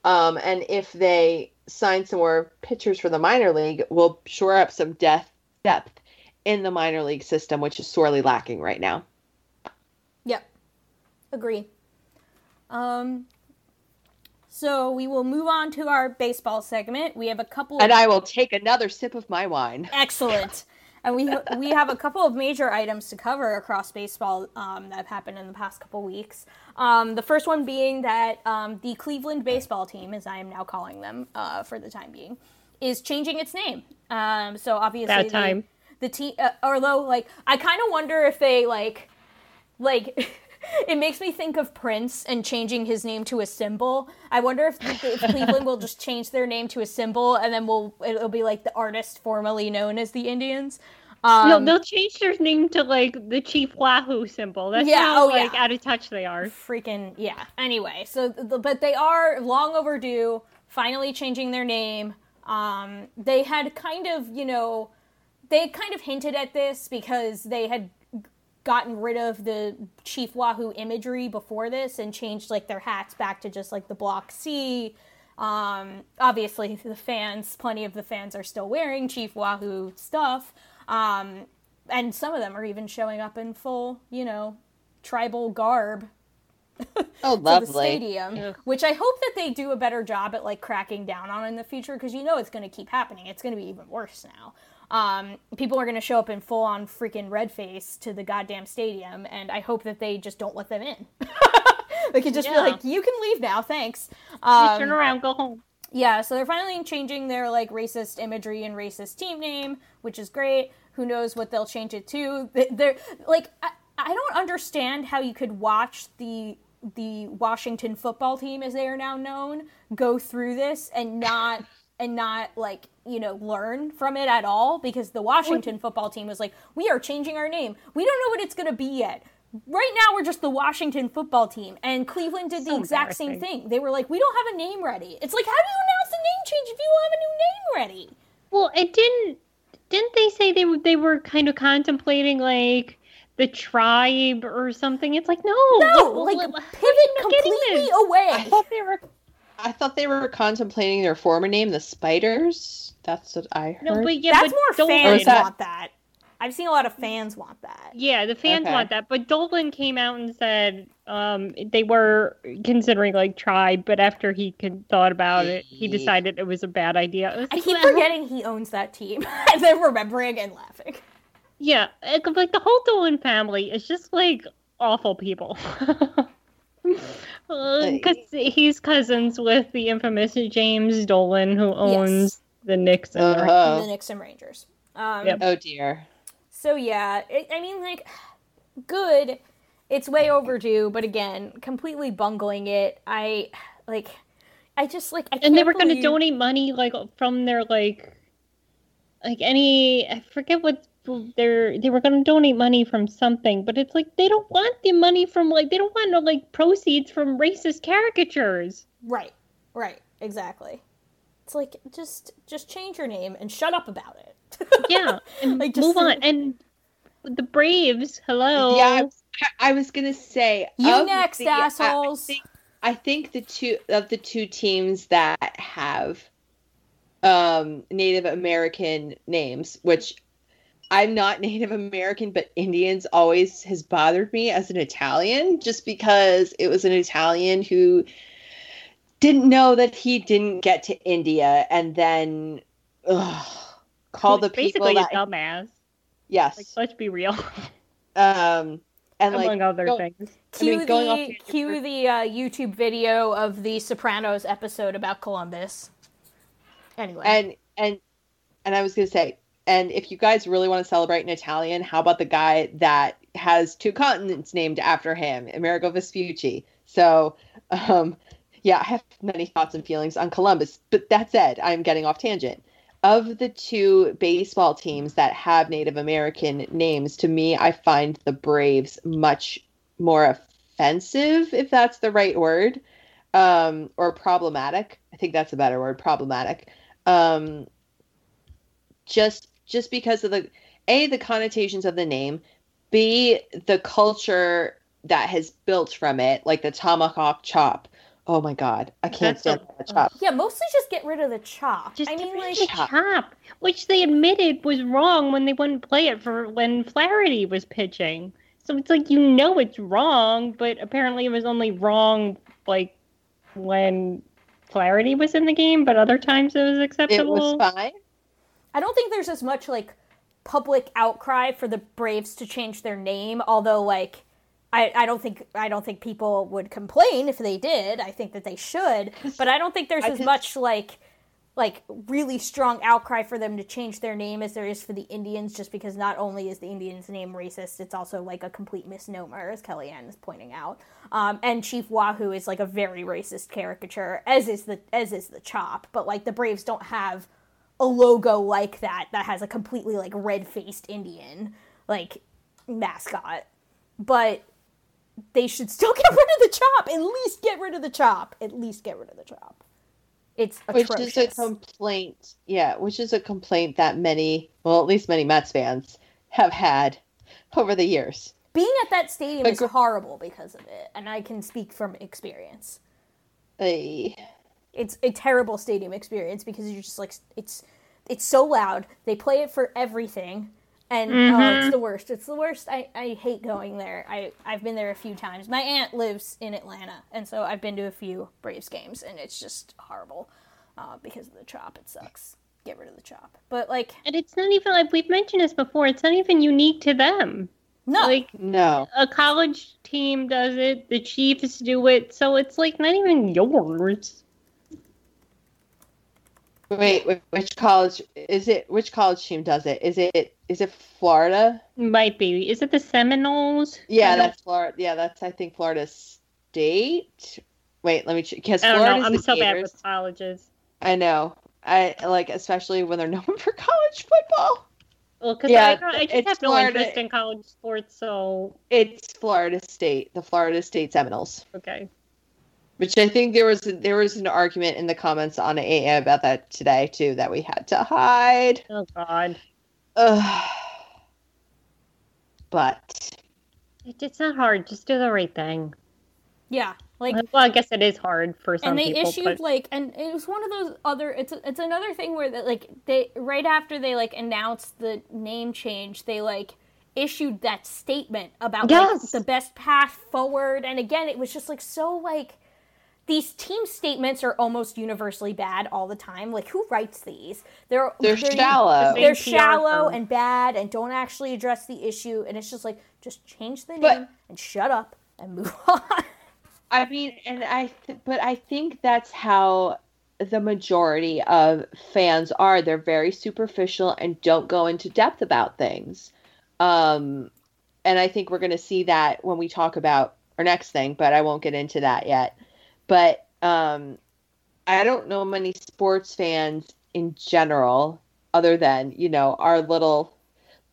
Um, and if they sign some more pitchers for the minor league, we'll shore up some depth depth in the minor league system, which is sorely lacking right now. Yep. Agree. Um. So we will move on to our baseball segment. We have a couple. Of And I will take another sip of my wine. Excellent. And we we have a couple of major items to cover across baseball um, that have happened in the past couple weeks. Um, the first one being that um, the Cleveland baseball team, as I am now calling them uh, for the time being, is changing its name. Um, so obviously, That the- time. The team, uh, although like I kind of wonder if they like like. It makes me think of Prince and changing his name to a symbol. I wonder if, if Cleveland will just change their name to a symbol, and then we'll it'll be like the artist formerly known as the Indians. Um, no, they'll change their name to like the Chief Wahoo symbol. That's Yeah, how oh, like yeah. out of touch they are. freaking yeah. Anyway, so but they are long overdue, finally changing their name. Um, they had kind of, you know, they kind of hinted at this because they had gotten rid of the Chief Wahoo imagery before this and changed like their hats back to just like the Block C. Um, obviously, the fans, plenty of the fans are still wearing Chief Wahoo stuff. Um, and some of them are even showing up in full, you know, tribal garb oh, to lovely. the stadium, which I hope that they do a better job at like cracking down on in the future because you know it's going to keep happening. It's going to be even worse now. Um, people are going to show up in full on freaking red face to the goddamn stadium, and I hope that they just don't let them in. they could just Yeah. be like, "You can leave now, thanks." Um, turn around, go home. yeah, so they're finally changing their like racist imagery and racist team name, which is great. Who knows what they'll change it to? They- They're like, I, I don't understand how you could watch the the Washington football team, as they are now known, go through this and not and not like you know learn from it at all because the Washington football team was like, we are changing our name. We don't know what it's going to be yet. Right now, we're just the Washington football team, and Cleveland did the So exact same thing. They were like, we don't have a name ready. It's like, how do you announce a name change if you don't have a new name ready? Well, it didn't. Didn't they say they were they were kind of contemplating like the tribe or something? It's like no, No, like what- how are pivot you not getting completely away. I thought they were. I thought they were contemplating their former name, the Spiders. That's what I heard. No, but yeah, That's but more Dolan- fans that- want that. I've seen a lot of fans want that. Yeah, the fans Okay. want that, but Dolan came out and said um, they were considering like tribe, but after he could, thought about it, he decided it was a bad idea. It I keep well, forgetting he owns that team, and then remembering and laughing. Yeah, like like, the whole Dolan family is just like awful people. Because he's cousins with the infamous James Dolan, who owns the Knicks and the Uh-huh. The Knicks and Rangers. Um, Yep. Oh dear. So yeah, it, I mean, like, good. It's way overdue, but again, completely bungling it. I like, I just like, I and they can't were going to donate money like from their like like any i forget what they're they were going to donate money from something but it's like they don't want the money from like they don't want no like proceeds from racist caricatures Right, right, exactly. It's like just just change your name and shut up about it. yeah and Like, just move on and the braves hello Yeah, I was, I was gonna say You next, the- I- assholes. I think, I think the two of the two teams that have um, Native American names, which I'm not Native American, but Indians always has bothered me as an Italian, just because it was an Italian who didn't know that he didn't get to India, and then ugh, call the people basically that a dumbass. Yes, like let's be real. Um, and like among other go- things. I mean, Cue going the off cue the uh, YouTube video of the Sopranos episode about Columbus. Anyway, and and and I was gonna say, and if you guys really want to celebrate in Italian, how about the guy that has two continents named after him, Amerigo Vespucci? So, um, yeah, I have many thoughts and feelings on Columbus, but that said, I'm getting off tangent. Of the two baseball teams that have Native American names, to me, I find the Braves much more offensive, if that's the right word, um, or problematic. I think that's a better word, problematic. Um, just just because of the a the connotations of the name, b the culture that has built from it, like the tomahawk chop. Oh my god, I can't That's stand a- that chop. yeah, mostly just get rid of the chop. just I mean, like, the chop which they admitted was wrong when they wouldn't play it for when Flaherty was pitching. So it's like you know it's wrong, but apparently it was only wrong like when Flaherty was in the game, but other times it was acceptable. It acceptable. was fine. I don't think there's as much like public outcry for the Braves to change their name, although like I, I don't think I don't think people would complain if they did. I think that they should, but I don't think there's I as could- much like like really strong outcry for them to change their name as there is for the Indians, just because not only is the Indians' name racist, it's also like a complete misnomer, as Kellyanne is pointing out. Um, and Chief Wahoo is like a very racist caricature, as is the as is the Chop. But like the Braves don't have a logo like that that has a completely like red faced Indian like mascot. But they should still get rid of the chop. At least get rid of the chop. At least get rid of the chop. It's which is a complaint. Yeah, which is a complaint that many, well, at least many Mets fans have had over the years. Being at that stadium But is horrible because of it, and I can speak from experience. Ay. It's a terrible stadium experience because you're just like it's it's so loud. They play it for everything, and oh, Mhm. it's the worst. It's the worst. I, I hate going there. I I've been there a few times. My aunt lives in Atlanta, and so I've been to a few Braves games, and it's just horrible uh, because of the chop. It sucks. Get rid of the chop. But like, And it's not even like we've mentioned this before. It's not even unique to them. No, like no, a college team does it. The Chiefs do it. So it's like not even yours. Wait, wait, which college is it? Which college team does it? Is it is it Florida? Might be. Is it the Seminoles? Yeah, that's Florida. Yeah, that's I think Florida State. Wait, let me check. Because I don't know. I'm so bad with colleges. I know. I like especially when they're known for college football. Well, because Yeah, I, don't- I just have no Florida. interest in college sports, so It's Florida State, the Florida State Seminoles. okay. Which I think there was there was an argument in the comments on AA about that today too that we had to hide. Oh God. Ugh. But It's not hard. Just do the right thing. yeah, like Well, I guess it is hard for some and they people. issued but... like and it was one of those other it's it's another thing where that like they right after they like announced the name change they like issued that statement about Yes. like the best path forward and again it was just like so like these team statements are almost universally bad all the time like who writes these they're They're shallow. they're shallow and bad and don't actually address the issue and it's just like just change the name But- and shut up and move on I mean, and I, th- but I think that's how the majority of fans are. They're very superficial and don't go into depth about things. Um, and I think we're going to see that when we talk about our next thing, but I won't get into that yet. But um, I don't know many sports fans in general, other than you know our little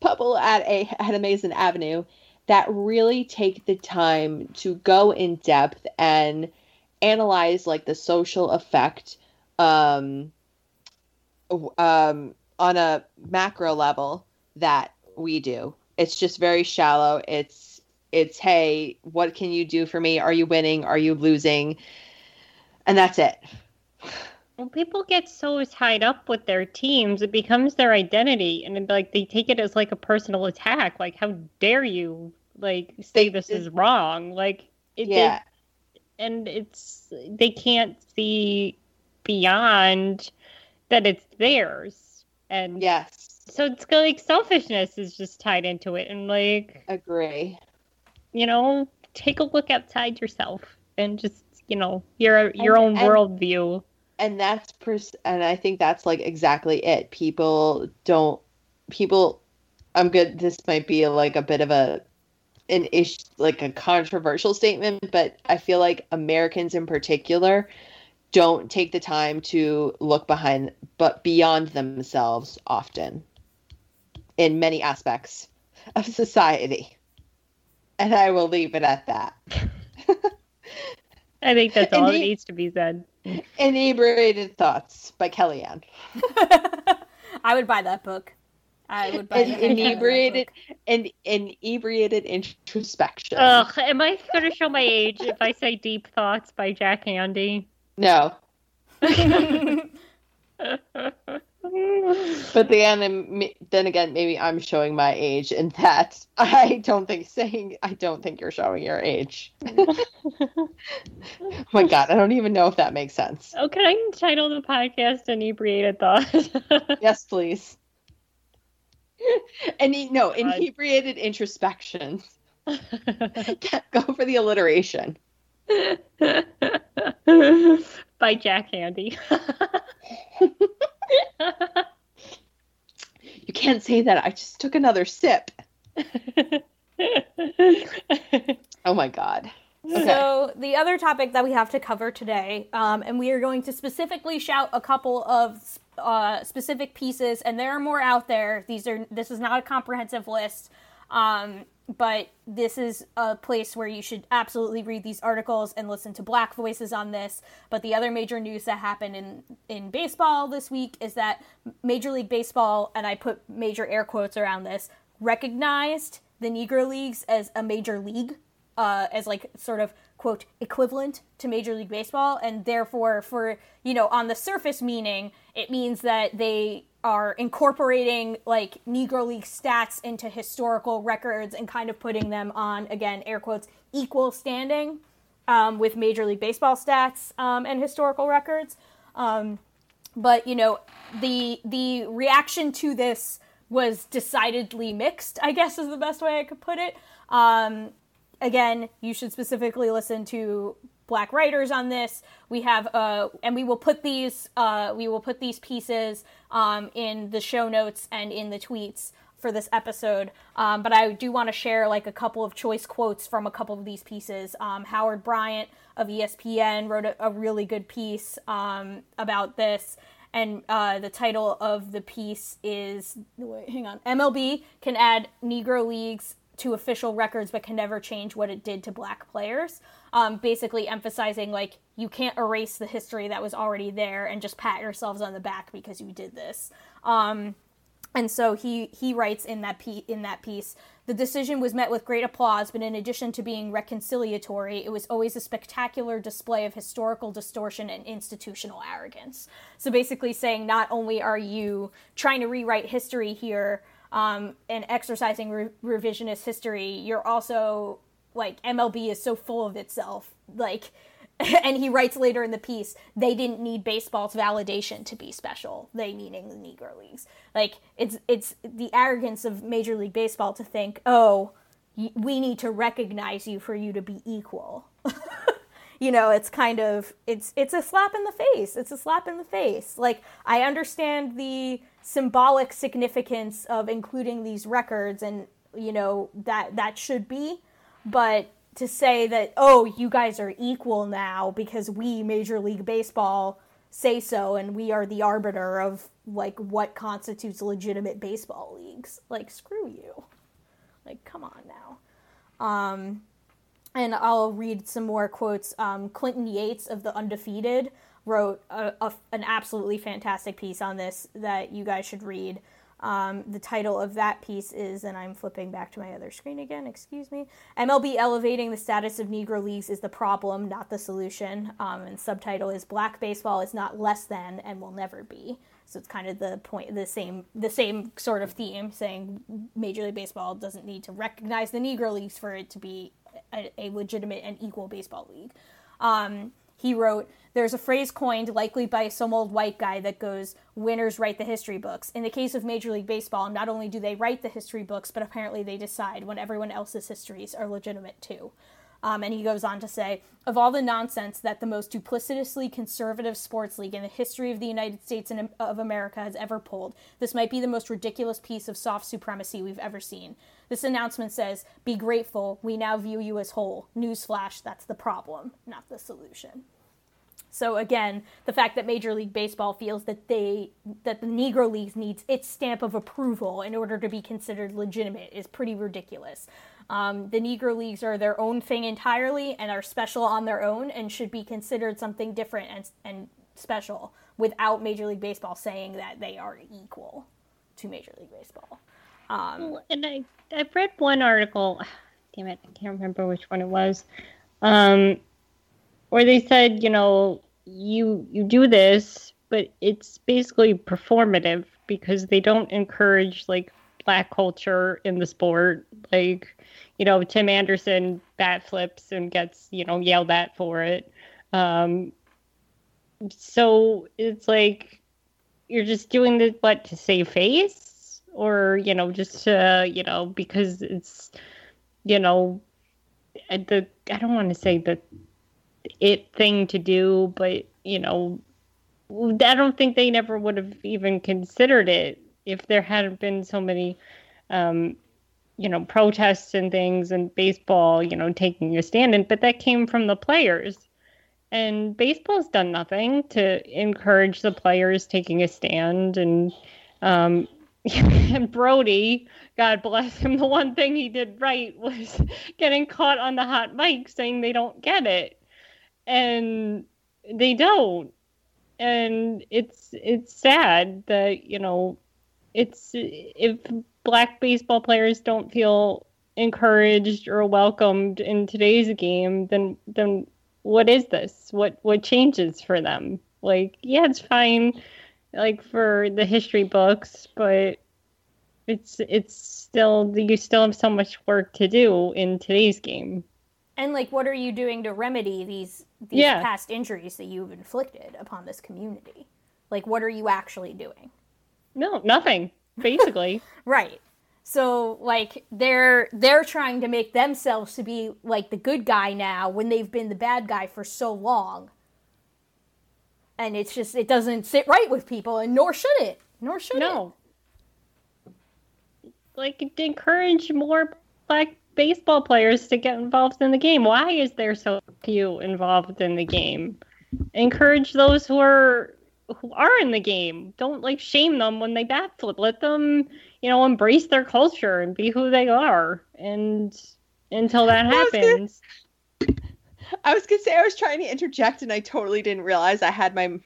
bubble at a at Amazin' Avenue, that really take the time to go in depth and analyze like the social effect um, um, on a macro level that we do. It's just very shallow. It's it's hey, what can you do for me? Are you winning? Are you losing? And that's it. When people get so tied up with their teams, it becomes their identity, and like they take it as like a personal attack. Like, how dare you like say this is wrong? Like, it, they- Yeah. and it's they can't see beyond that it's theirs, and yes, so it's like selfishness is just tied into it, and like agree. You know, take a look outside yourself and just you know your your And- own and- worldview. and that's pers- and i think that's like exactly it. People don't people i'm good this might be like a bit of a an ish like a controversial statement but i feel like americans in particular don't take the time to look behind but beyond themselves often in many aspects of society. And i will leave it at that I think that's all that needs to be said. inebriated thoughts by kellyanne i would buy that book i would buy An the heck out of that inebriated and inebriated introspection. Ugh, am I going to show my age if I say Deep Thoughts by Jack Handey? No, but then then again, maybe I'm showing my age in that I don't think saying I don't think you're showing your age. oh my god, I don't even know if that makes sense. Oh, can I title the podcast Inebriated Thoughts? Yes, please. And he, no, oh inebriated introspections. Go for the alliteration. by Jack Handey. You can't say that. I just took another sip. oh my god. So the other topic that we have to cover today, um, and we are going to specifically shout a couple of uh, specific pieces, and there are more out there. These are this is not a comprehensive list. Um, but this is a place where you should absolutely read these articles and listen to black voices on this. But the other major news that happened in, in baseball this week is that Major League Baseball, and I put major air quotes around this, recognized the Negro Leagues as a major league, uh, as like sort of quote equivalent to Major League Baseball, and therefore, for you know, on the surface meaning, it means that they are incorporating like Negro League stats into historical records and kind of putting them on again air quotes equal standing um, with Major League Baseball stats um, and historical records. Um, but you know, the the reaction to this was decidedly mixed. I guess is the best way I could put it. Again, you should specifically listen to black writers on this. We have, uh, and we will put these, uh, we will put these pieces um, in the show notes and in the tweets for this episode. Um, but I do want to share like a couple of choice quotes from a couple of these pieces. Um, Howard Bryant of ESPN wrote a, a really good piece um, about this. And uh, the title of the piece is wait, hang on. MLB can add Negro leagues to official records but can never change what it did to black players. Um, basically emphasizing like you can't erase the history that was already there and just pat yourselves on the back because you did this. Um, and so he he writes in that pe- in that piece the decision was met with great applause but in addition to being reconciliatory it was always a spectacular display of historical distortion and institutional arrogance. So basically saying not only are you trying to rewrite history here um, and exercising re- revisionist history, you're also like MLB is so full of itself. Like, and he writes later in the piece, they didn't need baseball's validation to be special. They meaning the Negro leagues. Like, it's it's the arrogance of Major League Baseball to think, oh, we need to recognize you for you to be equal. you know it's kind of it's it's a slap in the face it's a slap in the face like i understand the symbolic significance of including these records and you know that that should be. But to say that oh you guys are equal now because we major league baseball say so and we are the arbiter of like what constitutes legitimate baseball leagues like screw you. Like come on now. Um and I'll read some more quotes. Um, Clinton Yates of The Undefeated wrote a, a, an absolutely fantastic piece on this that you guys should read. Um, the title of that piece is, and I'm flipping back to my other screen again, excuse me. MLB elevating the status of Negro leagues is the problem, not the solution. Um, and subtitle is Black baseball is not less than and will never be. So it's kind of the point, the same, the same sort of theme, saying Major League Baseball doesn't need to recognize the Negro leagues for it to be a, a legitimate and equal baseball league. Um, he wrote, There's a phrase coined, likely by some old white guy, that goes, Winners write the history books. In the case of Major League Baseball, not only do they write the history books, but apparently they decide when everyone else's histories are legitimate too. Um, and he goes on to say, of all the nonsense that the most duplicitously conservative sports league in the history of the United States and of America has ever pulled, this might be the most ridiculous piece of soft supremacy we've ever seen. This announcement says, Be grateful, we now view you as whole. Newsflash, that's the problem, not the solution. So again, the fact that Major League Baseball feels that they that the Negro Leagues needs its stamp of approval in order to be considered legitimate is pretty ridiculous. Um, the Negro Leagues are their own thing entirely and are special on their own and should be considered something different and, and special without Major League Baseball saying that they are equal to Major League Baseball. Um, and I I've read one article. Damn it, I can't remember which one it was. Um, where they said, you know, you you do this, but it's basically performative because they don't encourage like black culture in the sport. Like, you know, Tim Anderson bat flips and gets, you know, yelled at for it. Um, so it's like you're just doing this, what, to save face? Or, you know, just to, you know, because it's, you know, the, I don't want to say the it thing to do, but, you know, I don't think they never would have even considered it if there hadn't been so many, um, you know, protests and things and baseball, you know, taking a stand. And but that came from the players, and baseball's done nothing to encourage the players taking a stand and, um, and Brodie, God bless him, the one thing he did right was getting caught on the hot mic saying they don't get it. And they don't. And it's it's sad that, you know, it's if black baseball players don't feel encouraged or welcomed in today's game, then then what is this? What what changes for them? Like, yeah, it's fine like for the history books, but it's it's still you still have so much work to do in today's game. And like, what are you doing to remedy these these Yeah. past injuries that you've inflicted upon this community? Like, what are you actually doing? No, nothing. Basically, Right. So like they're they're trying to make themselves to be like the good guy now when they've been the bad guy for so long. And it's just it doesn't sit right with people and nor should it. Nor should no. Like to encourage more black baseball players to get involved in the game. Why is there so few involved in the game? Encourage those who are who are in the game. Don't like shame them when they bat flip. Let them, you know, embrace their culture and be who they are. And until that happens, I was gonna say I was trying to interject and I totally didn't realize I had my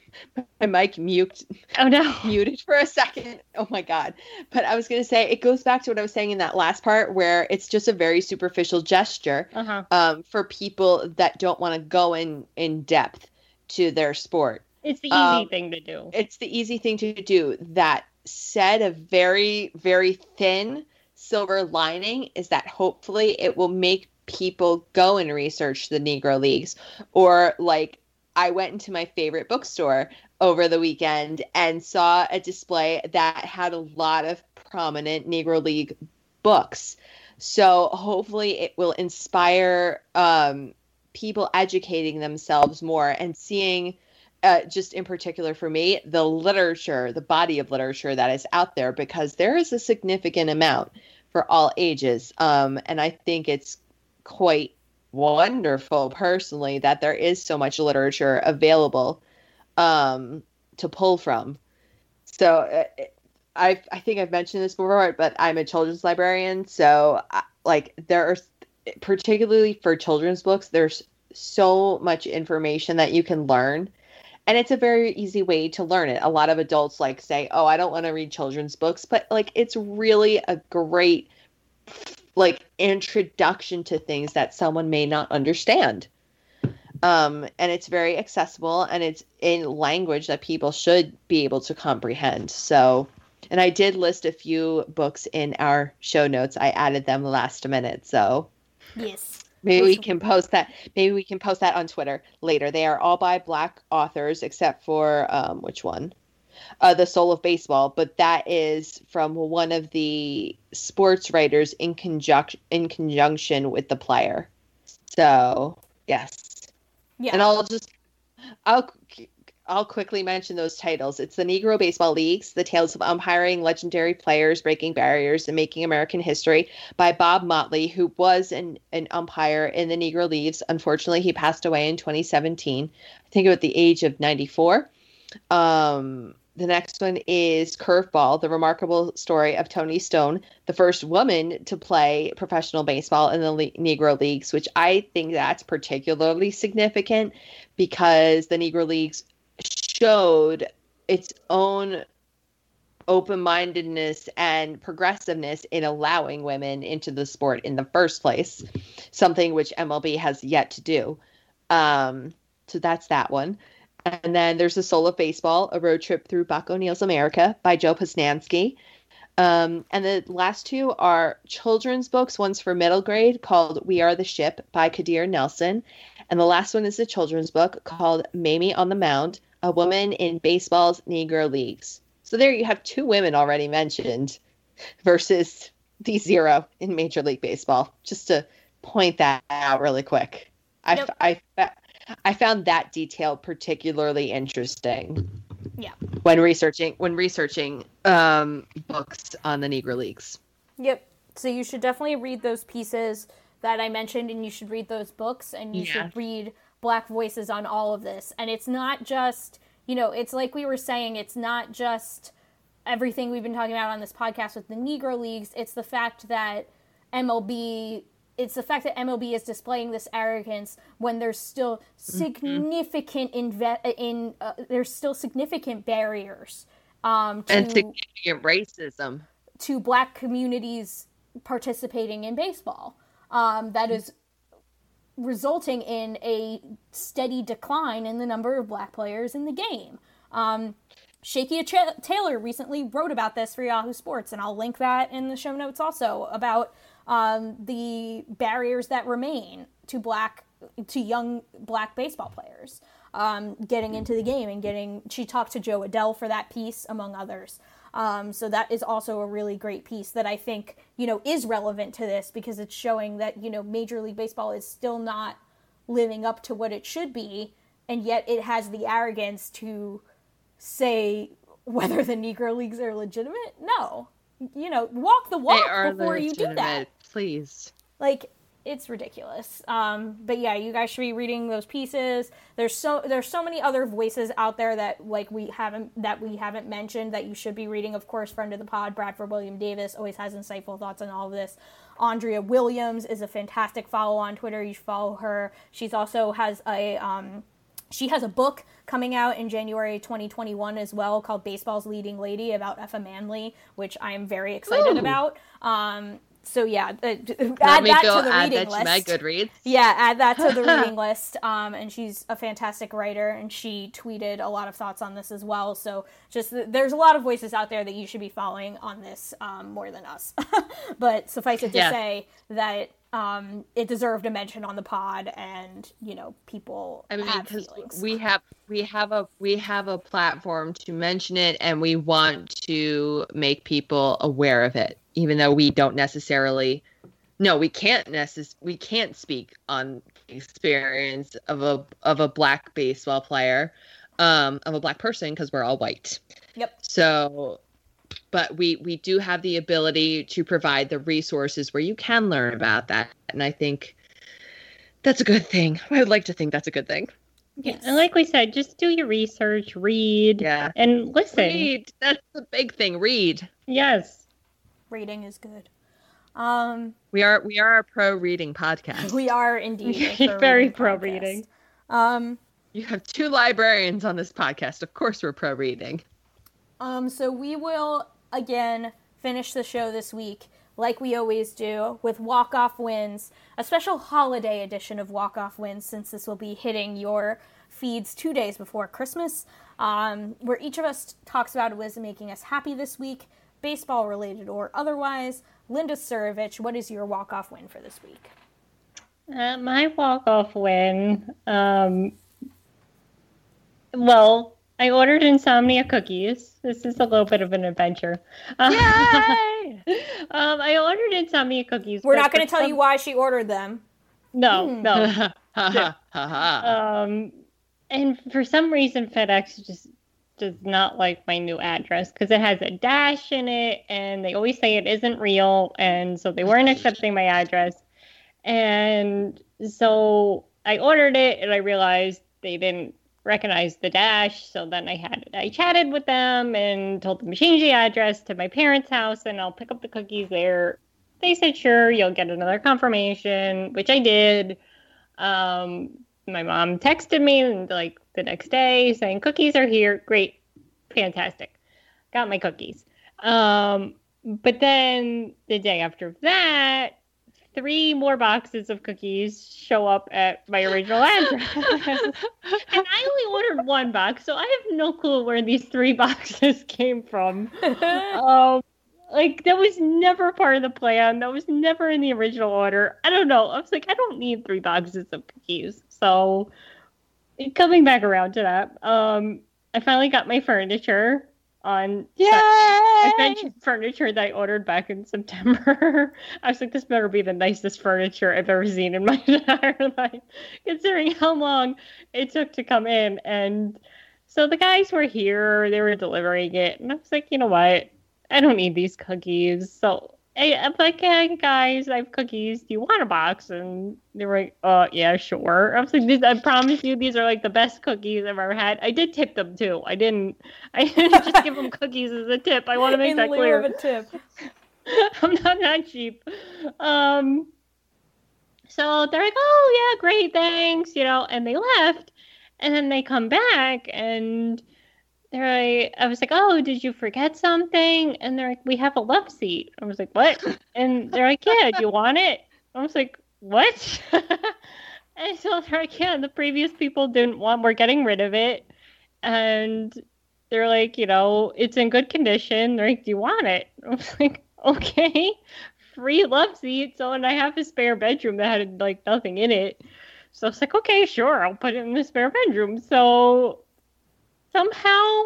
my mic mute. Oh no, muted for a second. Oh my god! But I was gonna say it goes back to what I was saying in that last part where it's just a very superficial gesture Uh-huh. um, for people that don't want to go in in depth to their sport. it's the easy Um, thing to do. It's the easy thing to do. That said, a very very thin silver lining is that hopefully it will make people go and research the Negro Leagues. Or like I went into my favorite bookstore over the weekend and saw a display that had a lot of prominent Negro League books. So hopefully it will inspire um, people educating themselves more and seeing uh, just in particular for me, the literature, the body of literature that is out there, because there is a significant amount for all ages. Um, and I think it's quite wonderful, personally, that there is so much literature available um, to pull from. So uh, I, I think I've mentioned this before, but I'm a children's librarian. So, uh, like, there are, particularly for children's books, there's so much information that you can learn and it's a very easy way to learn it a lot of adults like say oh i don't want to read children's books but like it's really a great like introduction to things that someone may not understand um and it's very accessible and it's in language that people should be able to comprehend so and i did list a few books in our show notes i added them last minute so Yes. Maybe we can post that. Maybe we can post that on Twitter later. They are all by black authors, except for um, which one? Uh, the Soul of Baseball, but that is from one of the sports writers in conjunction in conjunction with the player. So yes, Yeah. and I'll just I'll I'll quickly mention those titles. It's the Negro Baseball Leagues, The Tales of Umpiring, Legendary Players, Breaking Barriers, and Making American History by Bob Motley, who was an, an umpire in the Negro Leagues. Unfortunately, he passed away in 2017, I think at the age of 94. Um, the next one is Curveball, the remarkable story of Toni Stone, the first woman to play professional baseball in the Le- Negro Leagues, which I think that's particularly significant because the Negro Leagues showed its own open-mindedness and progressiveness in allowing women into the sport in the first place something which mlb has yet to do. Um, so that's that one and then there's the soul of baseball a road trip through buck o'neil's america by joe posnanski um, and the last two are children's books one's for middle grade called we are the ship by kadir nelson and the last one is a children's book called mamie on the mound a woman in baseball's negro leagues so there you have two women already mentioned versus the zero in Major League Baseball. Just to point that out really quick. I, Nope. I, I found that detail particularly interesting Yeah. when researching when researching um, books on the Negro Leagues. Yep. So you should definitely read those pieces that I mentioned, and you should read those books, and you Yeah. should read Black Voices on all of this. And it's not just, you know, it's like we were saying, it's not just everything we've been talking about on this podcast with the Negro Leagues. It's the fact that MLB it's the fact that MLB is displaying this arrogance when there's still Mm-hmm. significant inve- in uh, there's still significant barriers um, to and significant racism. to black communities participating in baseball. Um, that is resulting in a steady decline in the number of black players in the game. Um, Shakeia Ch- Taylor recently wrote about this for Yahoo Sports, and I'll link that in the show notes also about um, the barriers that remain to black to young black baseball players um, getting into the game and getting. She talked to Jo Adell for that piece, among others. Um, so that is also a really great piece that I think you know is relevant to this because it's showing that you know Major League Baseball is still not living up to what it should be, and yet it has the arrogance to say whether the Negro Leagues are legitimate. No, you know, walk the walk before you do that. Please. Like it's ridiculous. Um, but yeah, you guys should be reading those pieces. There's so there's so many other voices out there that like we haven't that we haven't mentioned that you should be reading. Of course, friend of the pod, Bradford William Davis always has insightful thoughts on all of this. Andrea Williams is a fantastic follow on Twitter. You should follow her. She's also has a um, she has a book coming out in January 2021 as well called Baseball's Leading Lady about Effa Manley, which I am very excited Ooh. about. Um, so yeah, uh, add that go to the add reading that list. to my Goodreads. Yeah, add that to the reading list. Um, and she's a fantastic writer, and she tweeted a lot of thoughts on this as well. So just there's a lot of voices out there that you should be following on this um, more than us. but suffice it to Yeah. say that um, it deserved a mention on the pod, and you know people I mean, have because feelings. we have we have a we have a platform to mention it, and we want to make people aware of it, even though we don't necessarily. No, we can't necess- We can't speak on experience of a of a black baseball player, um, of a black person, because we're all white. Yep. So, but we we do have the ability to provide the resources where you can learn about that, and I think that's a good thing. I would like to think that's a good thing. Yeah, and like we said, just do your research, read, Yeah. and listen. Read. That's the big thing. Read. Yes. Reading is good. Um, We are we are a pro reading podcast. we are indeed pro Very reading pro podcast. reading. Um, You have two librarians on this podcast. Of course, we're pro reading. Um, so we will again finish the show this week, like we always do, with walk off wins, a special holiday edition of walk off wins, since this will be hitting your feeds two days before Christmas, um, where each of us talks about what is making us happy this week, baseball related or otherwise. Linda Surovich, what is your walk off win for this week? Uh, my walk off win. Um, well, I ordered insomnia cookies. This is a little bit of an adventure. Um, um, I ordered insomnia cookies. We're not going to tell some- you why she ordered them. No, Hmm. no. Ha ha ha ha. um, and for some reason, FedEx just does not like my new address because it has a dash in it, and they always say it isn't real, and so they weren't accepting my address. And so I ordered it, and I realized they didn't recognize the dash. So then I had I chatted with them and told them to change the address to my parents' house, and I'll pick up the cookies there. They said, "Sure, you'll get another confirmation," which I did. Um, my mom texted me like the next day saying cookies are here. Great, fantastic. Got my cookies. Um, but then the day after that, three more boxes of cookies show up at my original address. and I only ordered one box, so I have no clue where these three boxes came from. um, like that was never part of the plan. That was never in the original order. I don't know. I was like, I don't need three boxes of cookies. So coming back around to that, um, I finally got my furniture on mentioned furniture that I ordered back in September. I was like, this better be the nicest furniture I've ever seen in my entire life, considering how long it took to come in. And so the guys were here, they were delivering it, and I was like, you know what? I don't need these cookies. So Hey, I'm like, hey guys, I have cookies. Do you want a box? And they were like, oh yeah, sure. I was like, these, I promise you, these are like the best cookies I've ever had. I did tip them too. I didn't. I didn't just give them cookies as a tip. I want to make In that lieu clear. of a tip. I'm not that cheap. Um, so they're like, oh yeah, great, thanks, you know, and they left, and then they come back and they're like, I was like, oh, did you forget something? And they're like, we have a love seat. I was like, what? And they're like, yeah, do you want it? I was like, what? and so they're like, yeah, the previous people didn't want, we're getting rid of it, and they're like, you know, it's in good condition. They're like, do you want it? I was like, okay, free love seat. So, and I have a spare bedroom that had like nothing in it. So I was like, okay, sure, I'll put it in the spare bedroom. So somehow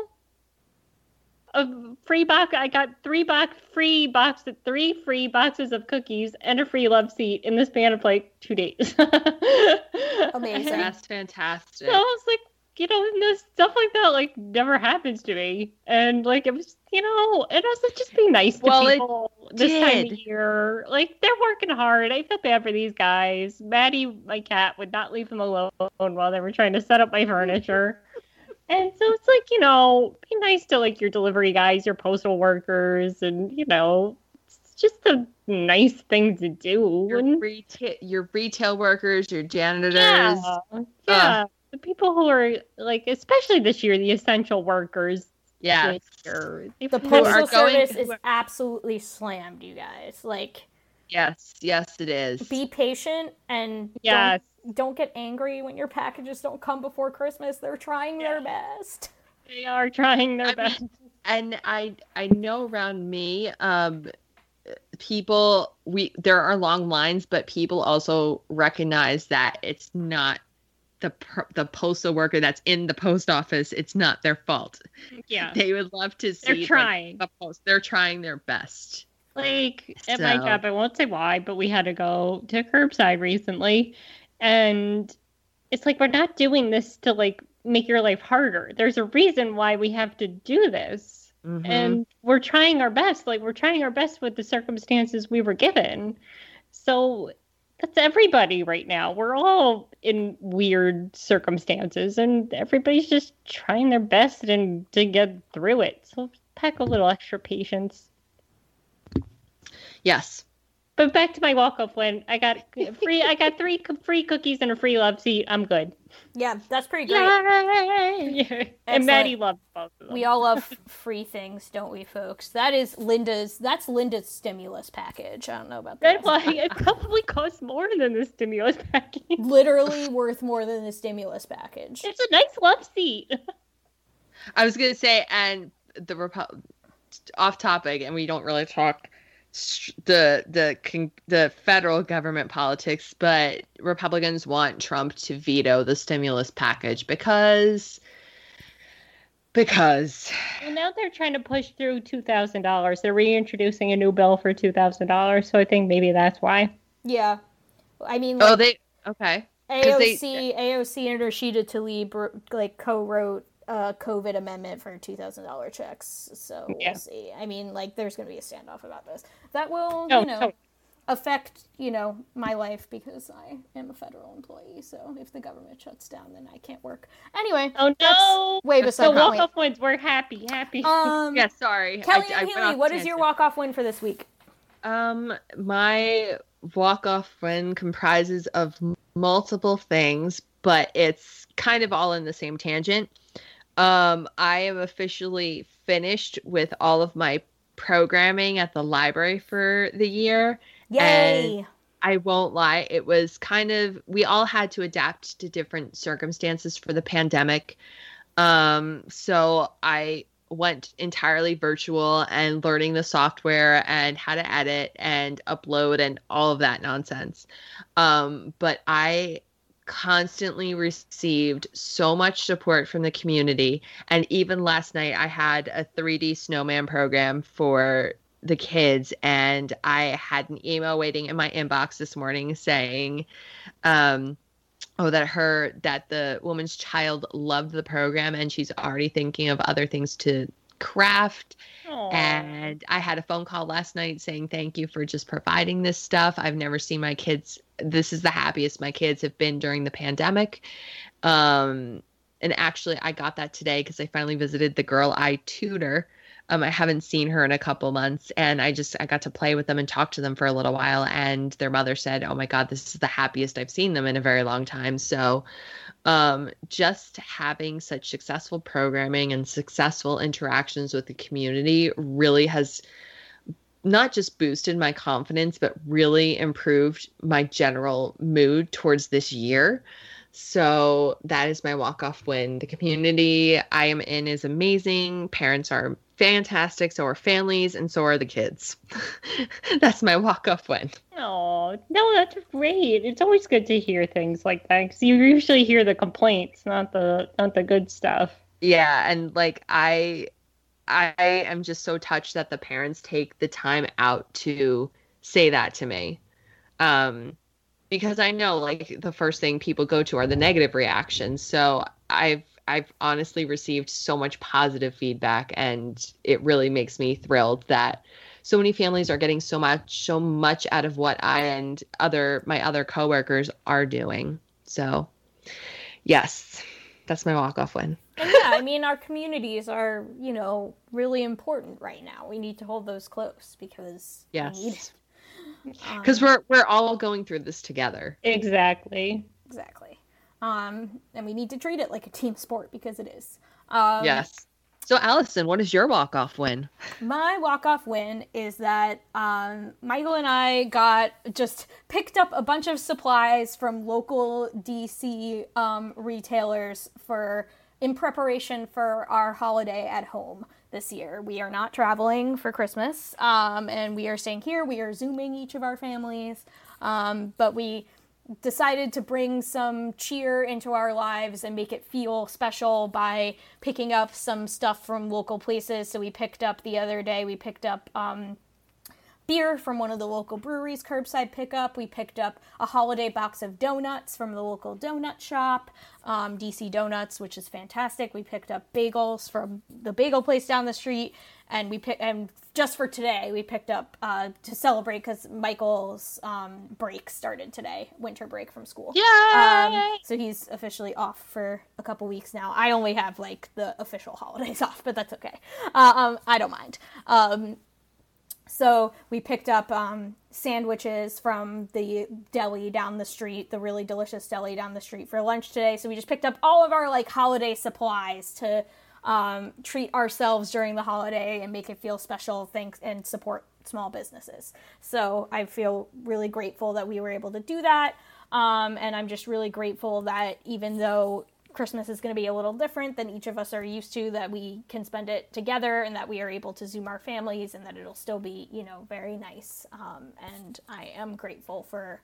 a free box, I got three box free box, three free boxes of cookies and a free love seat in the span of like two days. Amazing. That's fantastic. So I was like, you know, and this stuff like that like never happens to me, and like it was, you know, and also just be nice to Well, people this time of year. Like they're working hard. I feel bad for these guys. Maddie, my cat, would not leave them alone while they were trying to set up my furniture. And so it's like, you know, be nice to like your delivery guys, your postal workers, and you know, it's just a nice thing to do. Your, And- retail, your retail workers, your janitors. yeah, yeah. the people who are like, especially this year, the essential workers. Yeah. year, The postal are going- service is absolutely slammed, you guys. Like, Yes, yes, it is. be patient and Yes. don't, don't get angry when your packages don't come before Christmas. They're trying their best. They are trying their I best. mean, and I I know around me, um, people we there are long lines, but people also recognize that it's not the the postal worker that's in the post office. It's not their fault. yeah. They would love to see They're like, trying. the post. They're trying their best. Like at my job, I won't say why, but we had to go to curbside recently, and it's like we're not doing this to like make your life harder. There's a reason why we have to do this, Mhm. and we're trying our best. Like we're trying our best with the circumstances we were given. So that's everybody right now. We're all in weird circumstances, and everybody's just trying their best and to get through it. So pack a little extra patience. Yes. But back to my walk off when I got free. I got three free cookies and a free love seat. I'm good. Yeah, that's pretty great. Yay! And Maddie loves both of them. We all love free things, don't we, folks? That is Linda's. That's Linda's stimulus package. I don't know about that. That's why it probably costs more than the stimulus package. Literally worth more than the stimulus package. It's a nice love seat. I was gonna say, and the Repu- off topic, and we don't really talk s- the the the federal government politics, but Republicans want Trump to veto the stimulus package because because Well, now they're trying to push through two thousand dollars. They're reintroducing a new bill for two thousand dollars. So I think maybe that's why. Yeah, I mean, oh like, they okay 'Cause they- AOC AOC and Rashida Tlaib wr- like co-wrote a COVID amendment for two thousand dollar checks. So Yeah. we'll see. I mean, like, there's going to be a standoff about this. That will, Oh, you know, totally. affect you know my life because I am a federal employee. So if the government shuts down, then I can't work. Anyway, Oh no! way beside So the walk off wins. We're happy, happy. Um, yeah sorry Kelly I- I and Healy, off what is your walk off win for this week? Um, my walk off win comprises of multiple things, but it's kind of all in the same tangent. Um, I am officially finished with all of my programming at the library for the year. Yay! And I won't lie, it was kind of we all had to adapt to different circumstances for the pandemic. Um, so I went entirely virtual and learning the software and how to edit and upload and all of that nonsense. Um, but I constantly received so much support from the community. And even last night, I had a 3D snowman program for the kids, and I had an email waiting in my inbox this morning saying, um, oh that her that the woman's child loved the program and she's already thinking of other things to craft Aw. and And I had a phone call last night saying thank you for just providing this stuff. I've never seen my kids. This is the happiest my kids have been during the pandemic. Um, and actually, I got that today because I finally visited the girl I tutor. Um, I haven't seen her in a couple months, and I just I got to play with them and talk to them for a little while. And their mother said, "Oh my God, this is the happiest I've seen them in a very long time." So, um, just having such successful programming and successful interactions with the community really has not just boosted my confidence, but really improved my general mood towards this year. So that is my walk off win. The community I am in is amazing. Parents are fantastic. So are families, and so are the kids. that's my walk off win. Oh, no, that's great. It's always good to hear things like that because you usually hear the complaints, not the not the good stuff. Yeah, and like I, I am just so touched that the parents take the time out to say that to me. Um, because I know like the first thing people go to are the negative reactions. So I've I've honestly received so much positive feedback and it really makes me thrilled that so many families are getting so much so much out of what I and other my other coworkers are doing. So yes, that's my walk off win. And yeah, I mean our communities are, you know, really important right now. We need to hold those close because yes because um, we're we're all going through this together. Exactly. Exactly. Um, and we need to treat it like a team sport because it is. Um, yes. So, Allison, what is your walk off win? My walk off win is that um, Michael and I got just picked up a bunch of supplies from local DC um, retailers for in preparation for our holiday at home this year. We are not traveling for Christmas, um, and we are staying here. We are zooming each of our families, um, but we decided to bring some cheer into our lives and make it feel special by picking up some stuff from local places. So we picked up the other day. We picked up um, beer from one of the local breweries curbside pickup. We picked up a holiday box of donuts from the local donut shop, um, DC Donuts, which is fantastic. We picked up bagels from the bagel place down the street, and we picked and just for today we picked up uh, to celebrate because Michael's um, break started today, winter break from school. Yeah. Um, so he's officially off for a couple weeks now. I only have like the official holidays off, but that's okay. Uh, um, I don't mind. Um, so we picked up um, sandwiches from the deli down the street, the really delicious deli down the street for lunch today. So we just picked up all of our like holiday supplies to um, treat ourselves during the holiday and make it feel special. Thanks and support small businesses. So I feel really grateful that we were able to do that. Um, and I'm just really grateful that even though Christmas is going to be a little different than each of us are used to, that we can spend it together and that we are able to Zoom our families and that it'll still be, you know, very nice. Um, and I am grateful for,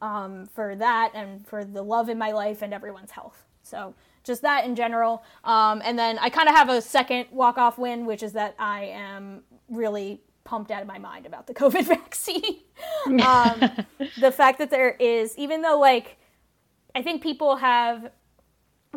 um, for that and for the love in my life and everyone's health. So just that in general. Um, and then I kind of have a second walk off win, which is that I am really pumped out of my mind about the COVID vaccine. um, the fact that there is, even though like, I think people have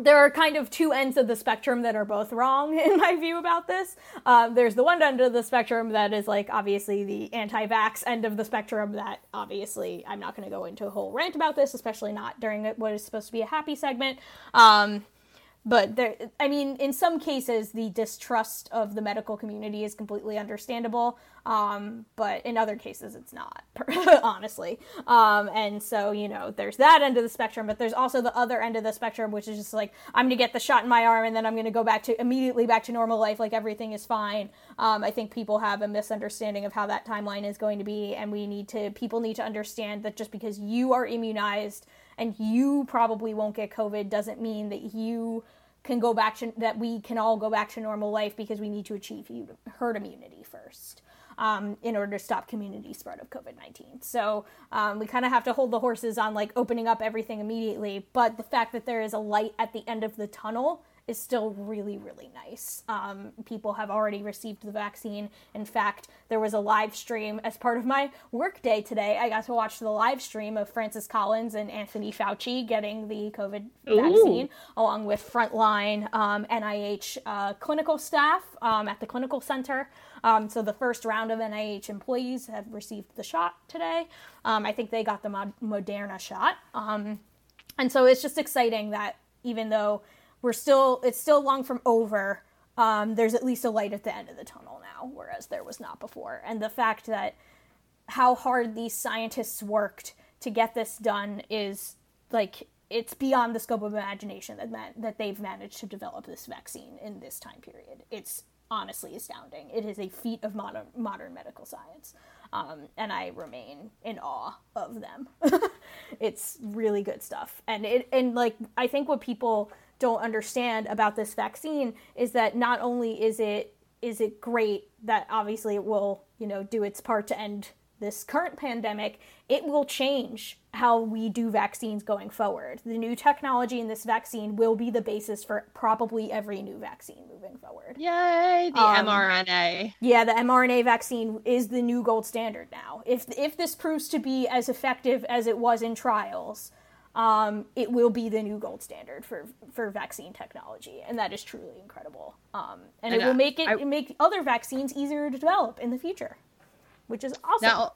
there are kind of two ends of the spectrum that are both wrong in my view about this. Um, there's the one end of the spectrum that is like obviously the anti-vax end of the spectrum. That obviously I'm not going to go into a whole rant about this, especially not during what is supposed to be a happy segment. Um, but there i mean in some cases the distrust of the medical community is completely understandable um, but in other cases it's not honestly. Um, and so you know there's that end of the spectrum but there's also the other end of the spectrum which is just like i'm gonna get the shot in my arm and then i'm gonna go back to immediately back to normal life like everything is fine. Um, i think people have a misunderstanding of how that timeline is going to be and we need to people need to understand that just because you are immunized and you probably won't get covid doesn't mean that you can go back to that we can all go back to normal life because we need to achieve herd immunity first. Um, in order to stop community spread of COVID 19. So um, we kind of have to hold the horses on like opening up everything immediately. But the fact that there is a light at the end of the tunnel is still really, really nice. Um, people have already received the vaccine. In fact, there was a live stream as part of my workday today. I got to watch the live stream of Francis Collins and Anthony Fauci getting the COVID Ooh. vaccine, along with frontline um, NIH uh, clinical staff um, at the clinical center. Um, so the first round of NIH employees have received the shot today. Um, I think they got the Mod- Moderna shot. Um, and so it's just exciting that even though we're still, it's still long from over, um, there's at least a light at the end of the tunnel now, whereas there was not before. And the fact that how hard these scientists worked to get this done is like it's beyond the scope of imagination that man- that they've managed to develop this vaccine in this time period. It's honestly astounding. It is a feat of modern modern medical science, um, and I remain in awe of them. it's really good stuff, and it and like I think what people don't understand about this vaccine is that not only is it is it great that obviously it will you know do its part to end this current pandemic, it will change how we do vaccines going forward. The new technology in this vaccine will be the basis for probably every new vaccine moving forward. Yay, the Um, mRNA. Yeah, the mRNA vaccine is the new gold standard now. If if this proves to be as effective as it was in trials, um, it will be the new gold standard for for vaccine technology, and that is truly incredible. Um, and, And, it will uh, make it I- make other vaccines easier to develop in the future, which is awesome. Not,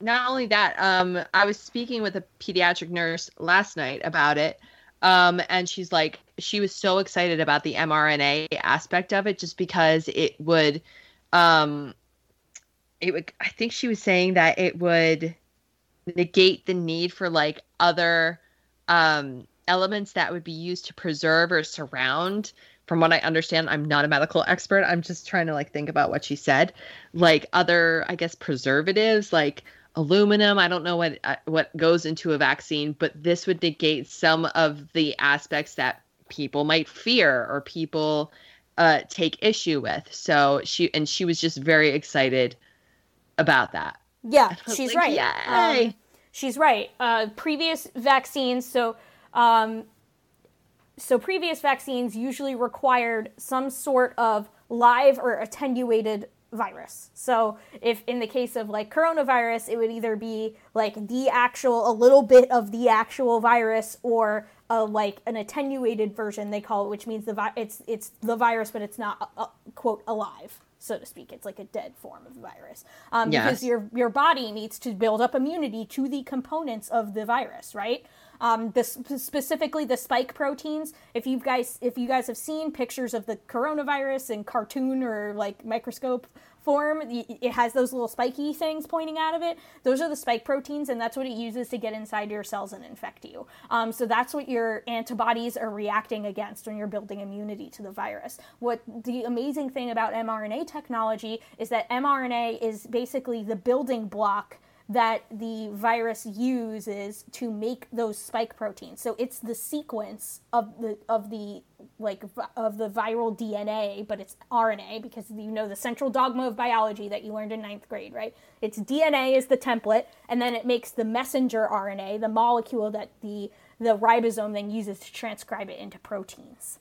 not only that, um, I was speaking with a pediatric nurse last night about it, um, and she's like, she was so excited about the mRNA aspect of it, just because it would, um, it would. I think she was saying that it would negate the need for like other um, elements that would be used to preserve or surround. From what I understand, I'm not a medical expert. I'm just trying to like think about what she said, like other, I guess, preservatives, like aluminum. I don't know what uh, what goes into a vaccine, but this would negate some of the aspects that people might fear or people uh, take issue with. So she and she was just very excited about that. Yeah, she's like, right. "Yay." Um, she's right. Uh, previous vaccines, so um, so previous vaccines usually required some sort of live or attenuated virus. So if in the case of like coronavirus, it would either be like the actual a little bit of the actual virus or a, like an attenuated version they call it, which means the vi- it's it's the virus but it's not uh, quote alive so to speak. It's like a dead form of the virus um, Yes. because your your body needs to build up immunity to the components of the virus, right? Um, this specifically the spike proteins. If you guys if you guys have seen pictures of the coronavirus in cartoon or like microscope form, it has those little spiky things pointing out of it. Those are the spike proteins, and that's what it uses to get inside your cells and infect you. Um, so that's what your antibodies are reacting against when you're building immunity to the virus. What the amazing thing about mRNA technology is that mRNA is basically the building block that the virus uses to make those spike proteins. So it's the sequence of the of the like of the viral DNA, but it's RNA because you know the central dogma of biology that you learned in ninth grade, right? It's DNA is the template, and then it makes the messenger RNA, the molecule that the the ribosome then uses to transcribe it into proteins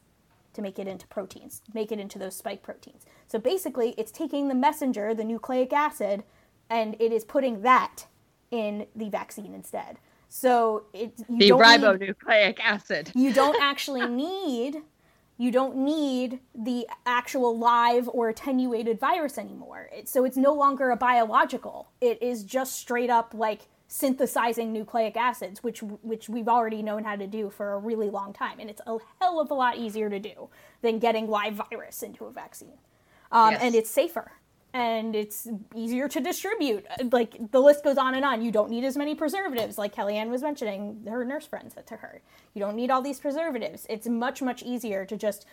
to make it into proteins, make it into those spike proteins. So basically, it's taking the messenger, the nucleic acid, and it is putting that in the vaccine instead. So it you The don't need- ribonucleic acid. you don't actually need you don't need the actual live or attenuated virus anymore. It, so it's no longer a biological. It is just straight up like synthesizing nucleic acids, which which we've already known how to do for a really long time, and it's a hell of a lot easier to do than getting live virus into a vaccine. Um, Yes. And it's safer and it's easier to distribute. Like the list goes on and on. You don't need as many preservatives, like Kellyanne was mentioning. Her nurse friend said to her, "You don't need all these preservatives. It's much much easier to just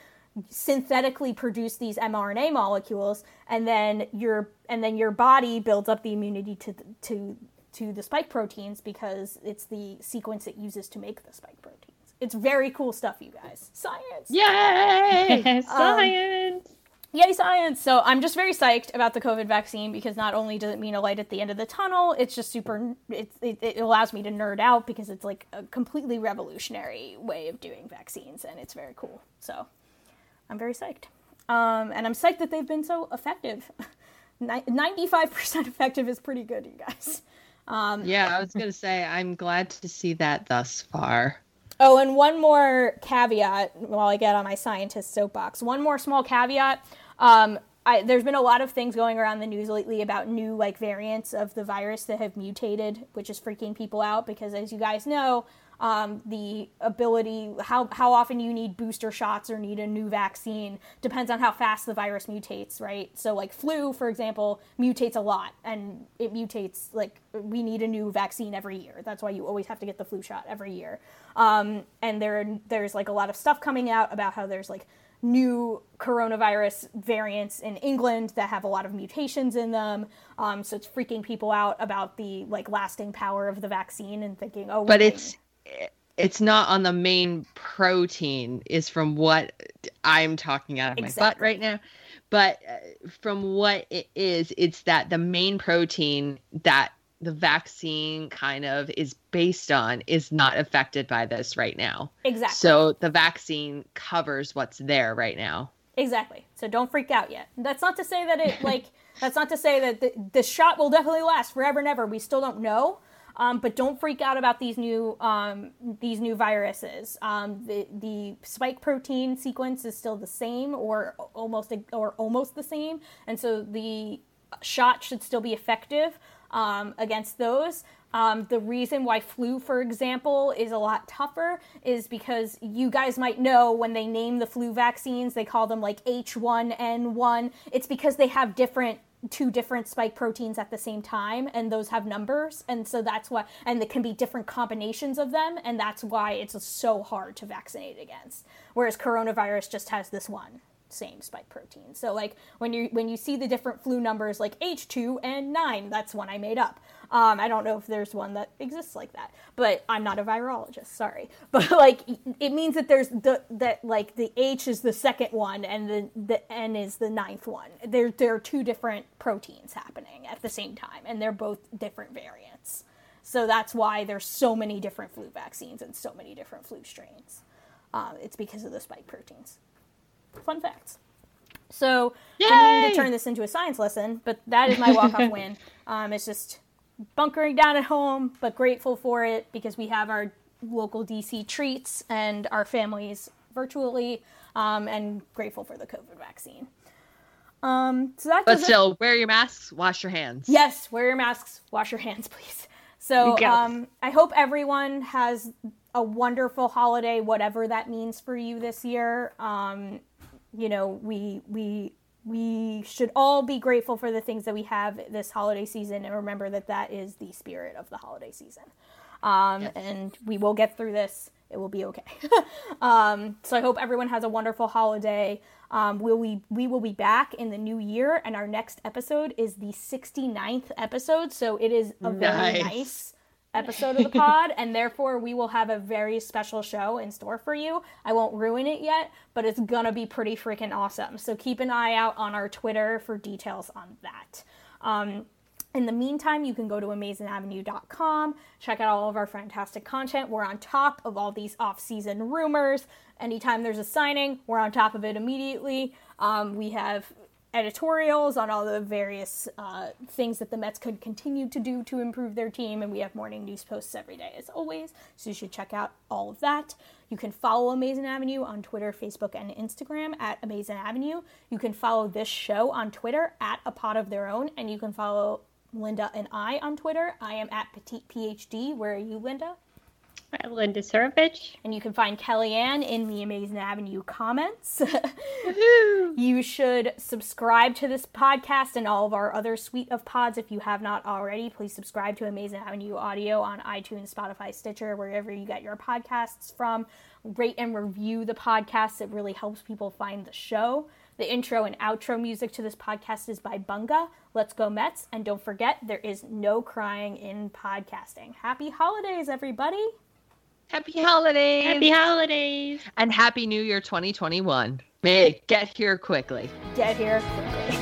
synthetically produce these mRNA molecules, and then your and then your body builds up the immunity to the, to to the spike proteins because it's the sequence it uses to make the spike proteins. It's very cool stuff, you guys. Science. Yay! Um, Science. Yay, science! So I'm just very psyched about the COVID vaccine because not only does it mean a light at the end of the tunnel, it's just super. It, it, it allows me to nerd out because it's like a completely revolutionary way of doing vaccines, and it's very cool. So I'm very psyched, um, and I'm psyched that they've been so effective. Ninety-five percent effective is pretty good, you guys. Um, yeah, I was gonna say I'm glad to see that thus far. Oh, and one more caveat while I get on my scientist soapbox. One more small caveat. Um, I, there's been a lot of things going around the news lately about new like variants of the virus that have mutated, which is freaking people out because, as you guys know, um, the ability how how often you need booster shots or need a new vaccine depends on how fast the virus mutates, right? So like flu, for example, mutates a lot, and it mutates like we need a new vaccine every year. That's why you always have to get the flu shot every year. Um, and there there's like a lot of stuff coming out about how there's like new coronavirus variants in England that have a lot of mutations in them. Um, so it's freaking people out about the like lasting power of the vaccine and thinking, oh, but it's it's not on the main protein. Is from what I'm talking out of exactly. my butt right now. But uh, from what it is, it's that the main protein that the vaccine kind of is based on is not affected by this right now. Exactly. So the vaccine covers what's there right now. Exactly. So don't freak out yet. That's not to say that it like that's not to say that the, the shot will definitely last forever and ever. We still don't know. Um, but don't freak out about these new um, these new viruses. Um, the the spike protein sequence is still the same, or almost or almost the same, and so the shot should still be effective um, against those. Um, the reason why flu, for example, is a lot tougher is because you guys might know when they name the flu vaccines, they call them like H1N1. It's because they have different two different spike proteins at the same time and those have numbers and so that's why and there can be different combinations of them and that's why it's so hard to vaccinate against whereas coronavirus just has this one same spike protein. So like when you when you see the different flu numbers like H2 and 9, that's one I made up. Um, I don't know if there's one that exists like that, but I'm not a virologist. Sorry, but like it means that there's the that like the H is the second one and the the N is the ninth one. There there are two different proteins happening at the same time, and they're both different variants. So that's why there's so many different flu vaccines and so many different flu strains. Uh, it's because of the spike proteins. Fun facts. So Yay! I mean to turn this into a science lesson, but that is my walk-off win. Um, it's just bunkering down at home, but grateful for it because we have our local DC treats and our families virtually, um, and grateful for the COVID vaccine. Um, so that but still, it. wear your masks, wash your hands. Yes, wear your masks, wash your hands, please. So um, I hope everyone has a wonderful holiday, whatever that means for you this year. Um, you know, we we we should all be grateful for the things that we have this holiday season and remember that that is the spirit of the holiday season. Um, yes. And we will get through this. It will be okay. um, so I hope everyone has a wonderful holiday. Um, we'll, we, we will be back in the new year, and our next episode is the 69th episode. So it is a very nice, nice episode of the pod, and therefore we will have a very special show in store for you. I won't ruin it yet, but it's gonna be pretty freaking awesome. So keep an eye out on our Twitter for details on that. Um, in the meantime, you can go to amazinavenue.com, check out all of our fantastic content. We're on top of all these off season rumors. Anytime there's a signing, we're on top of it immediately. Um, we have editorials on all the various uh, things that the Mets could continue to do to improve their team, and we have morning news posts every day as always. So you should check out all of that. You can follow Amazin' Avenue on Twitter, Facebook, and Instagram at Amazin' Avenue. You can follow this show on Twitter at A Pod of Their Own, and you can follow Linda and I on Twitter. I am at Petite PhD. Where are you, Linda? Linda Surovich. And you can find Kellyanne in the Amazin' Avenue comments. you should subscribe to this podcast and all of our other suite of pods if you have not already. Please subscribe to Amazin' Avenue Audio on iTunes, Spotify, Stitcher, wherever you get your podcasts from. Rate and review the podcast, it really helps people find the show. The intro and outro music to this podcast is by Bunga. Let's go Mets. And don't forget, there is no crying in podcasting. Happy holidays, everybody. Happy holidays. Happy holidays. And Happy New Year 2021. May it get here quickly. Get here quickly.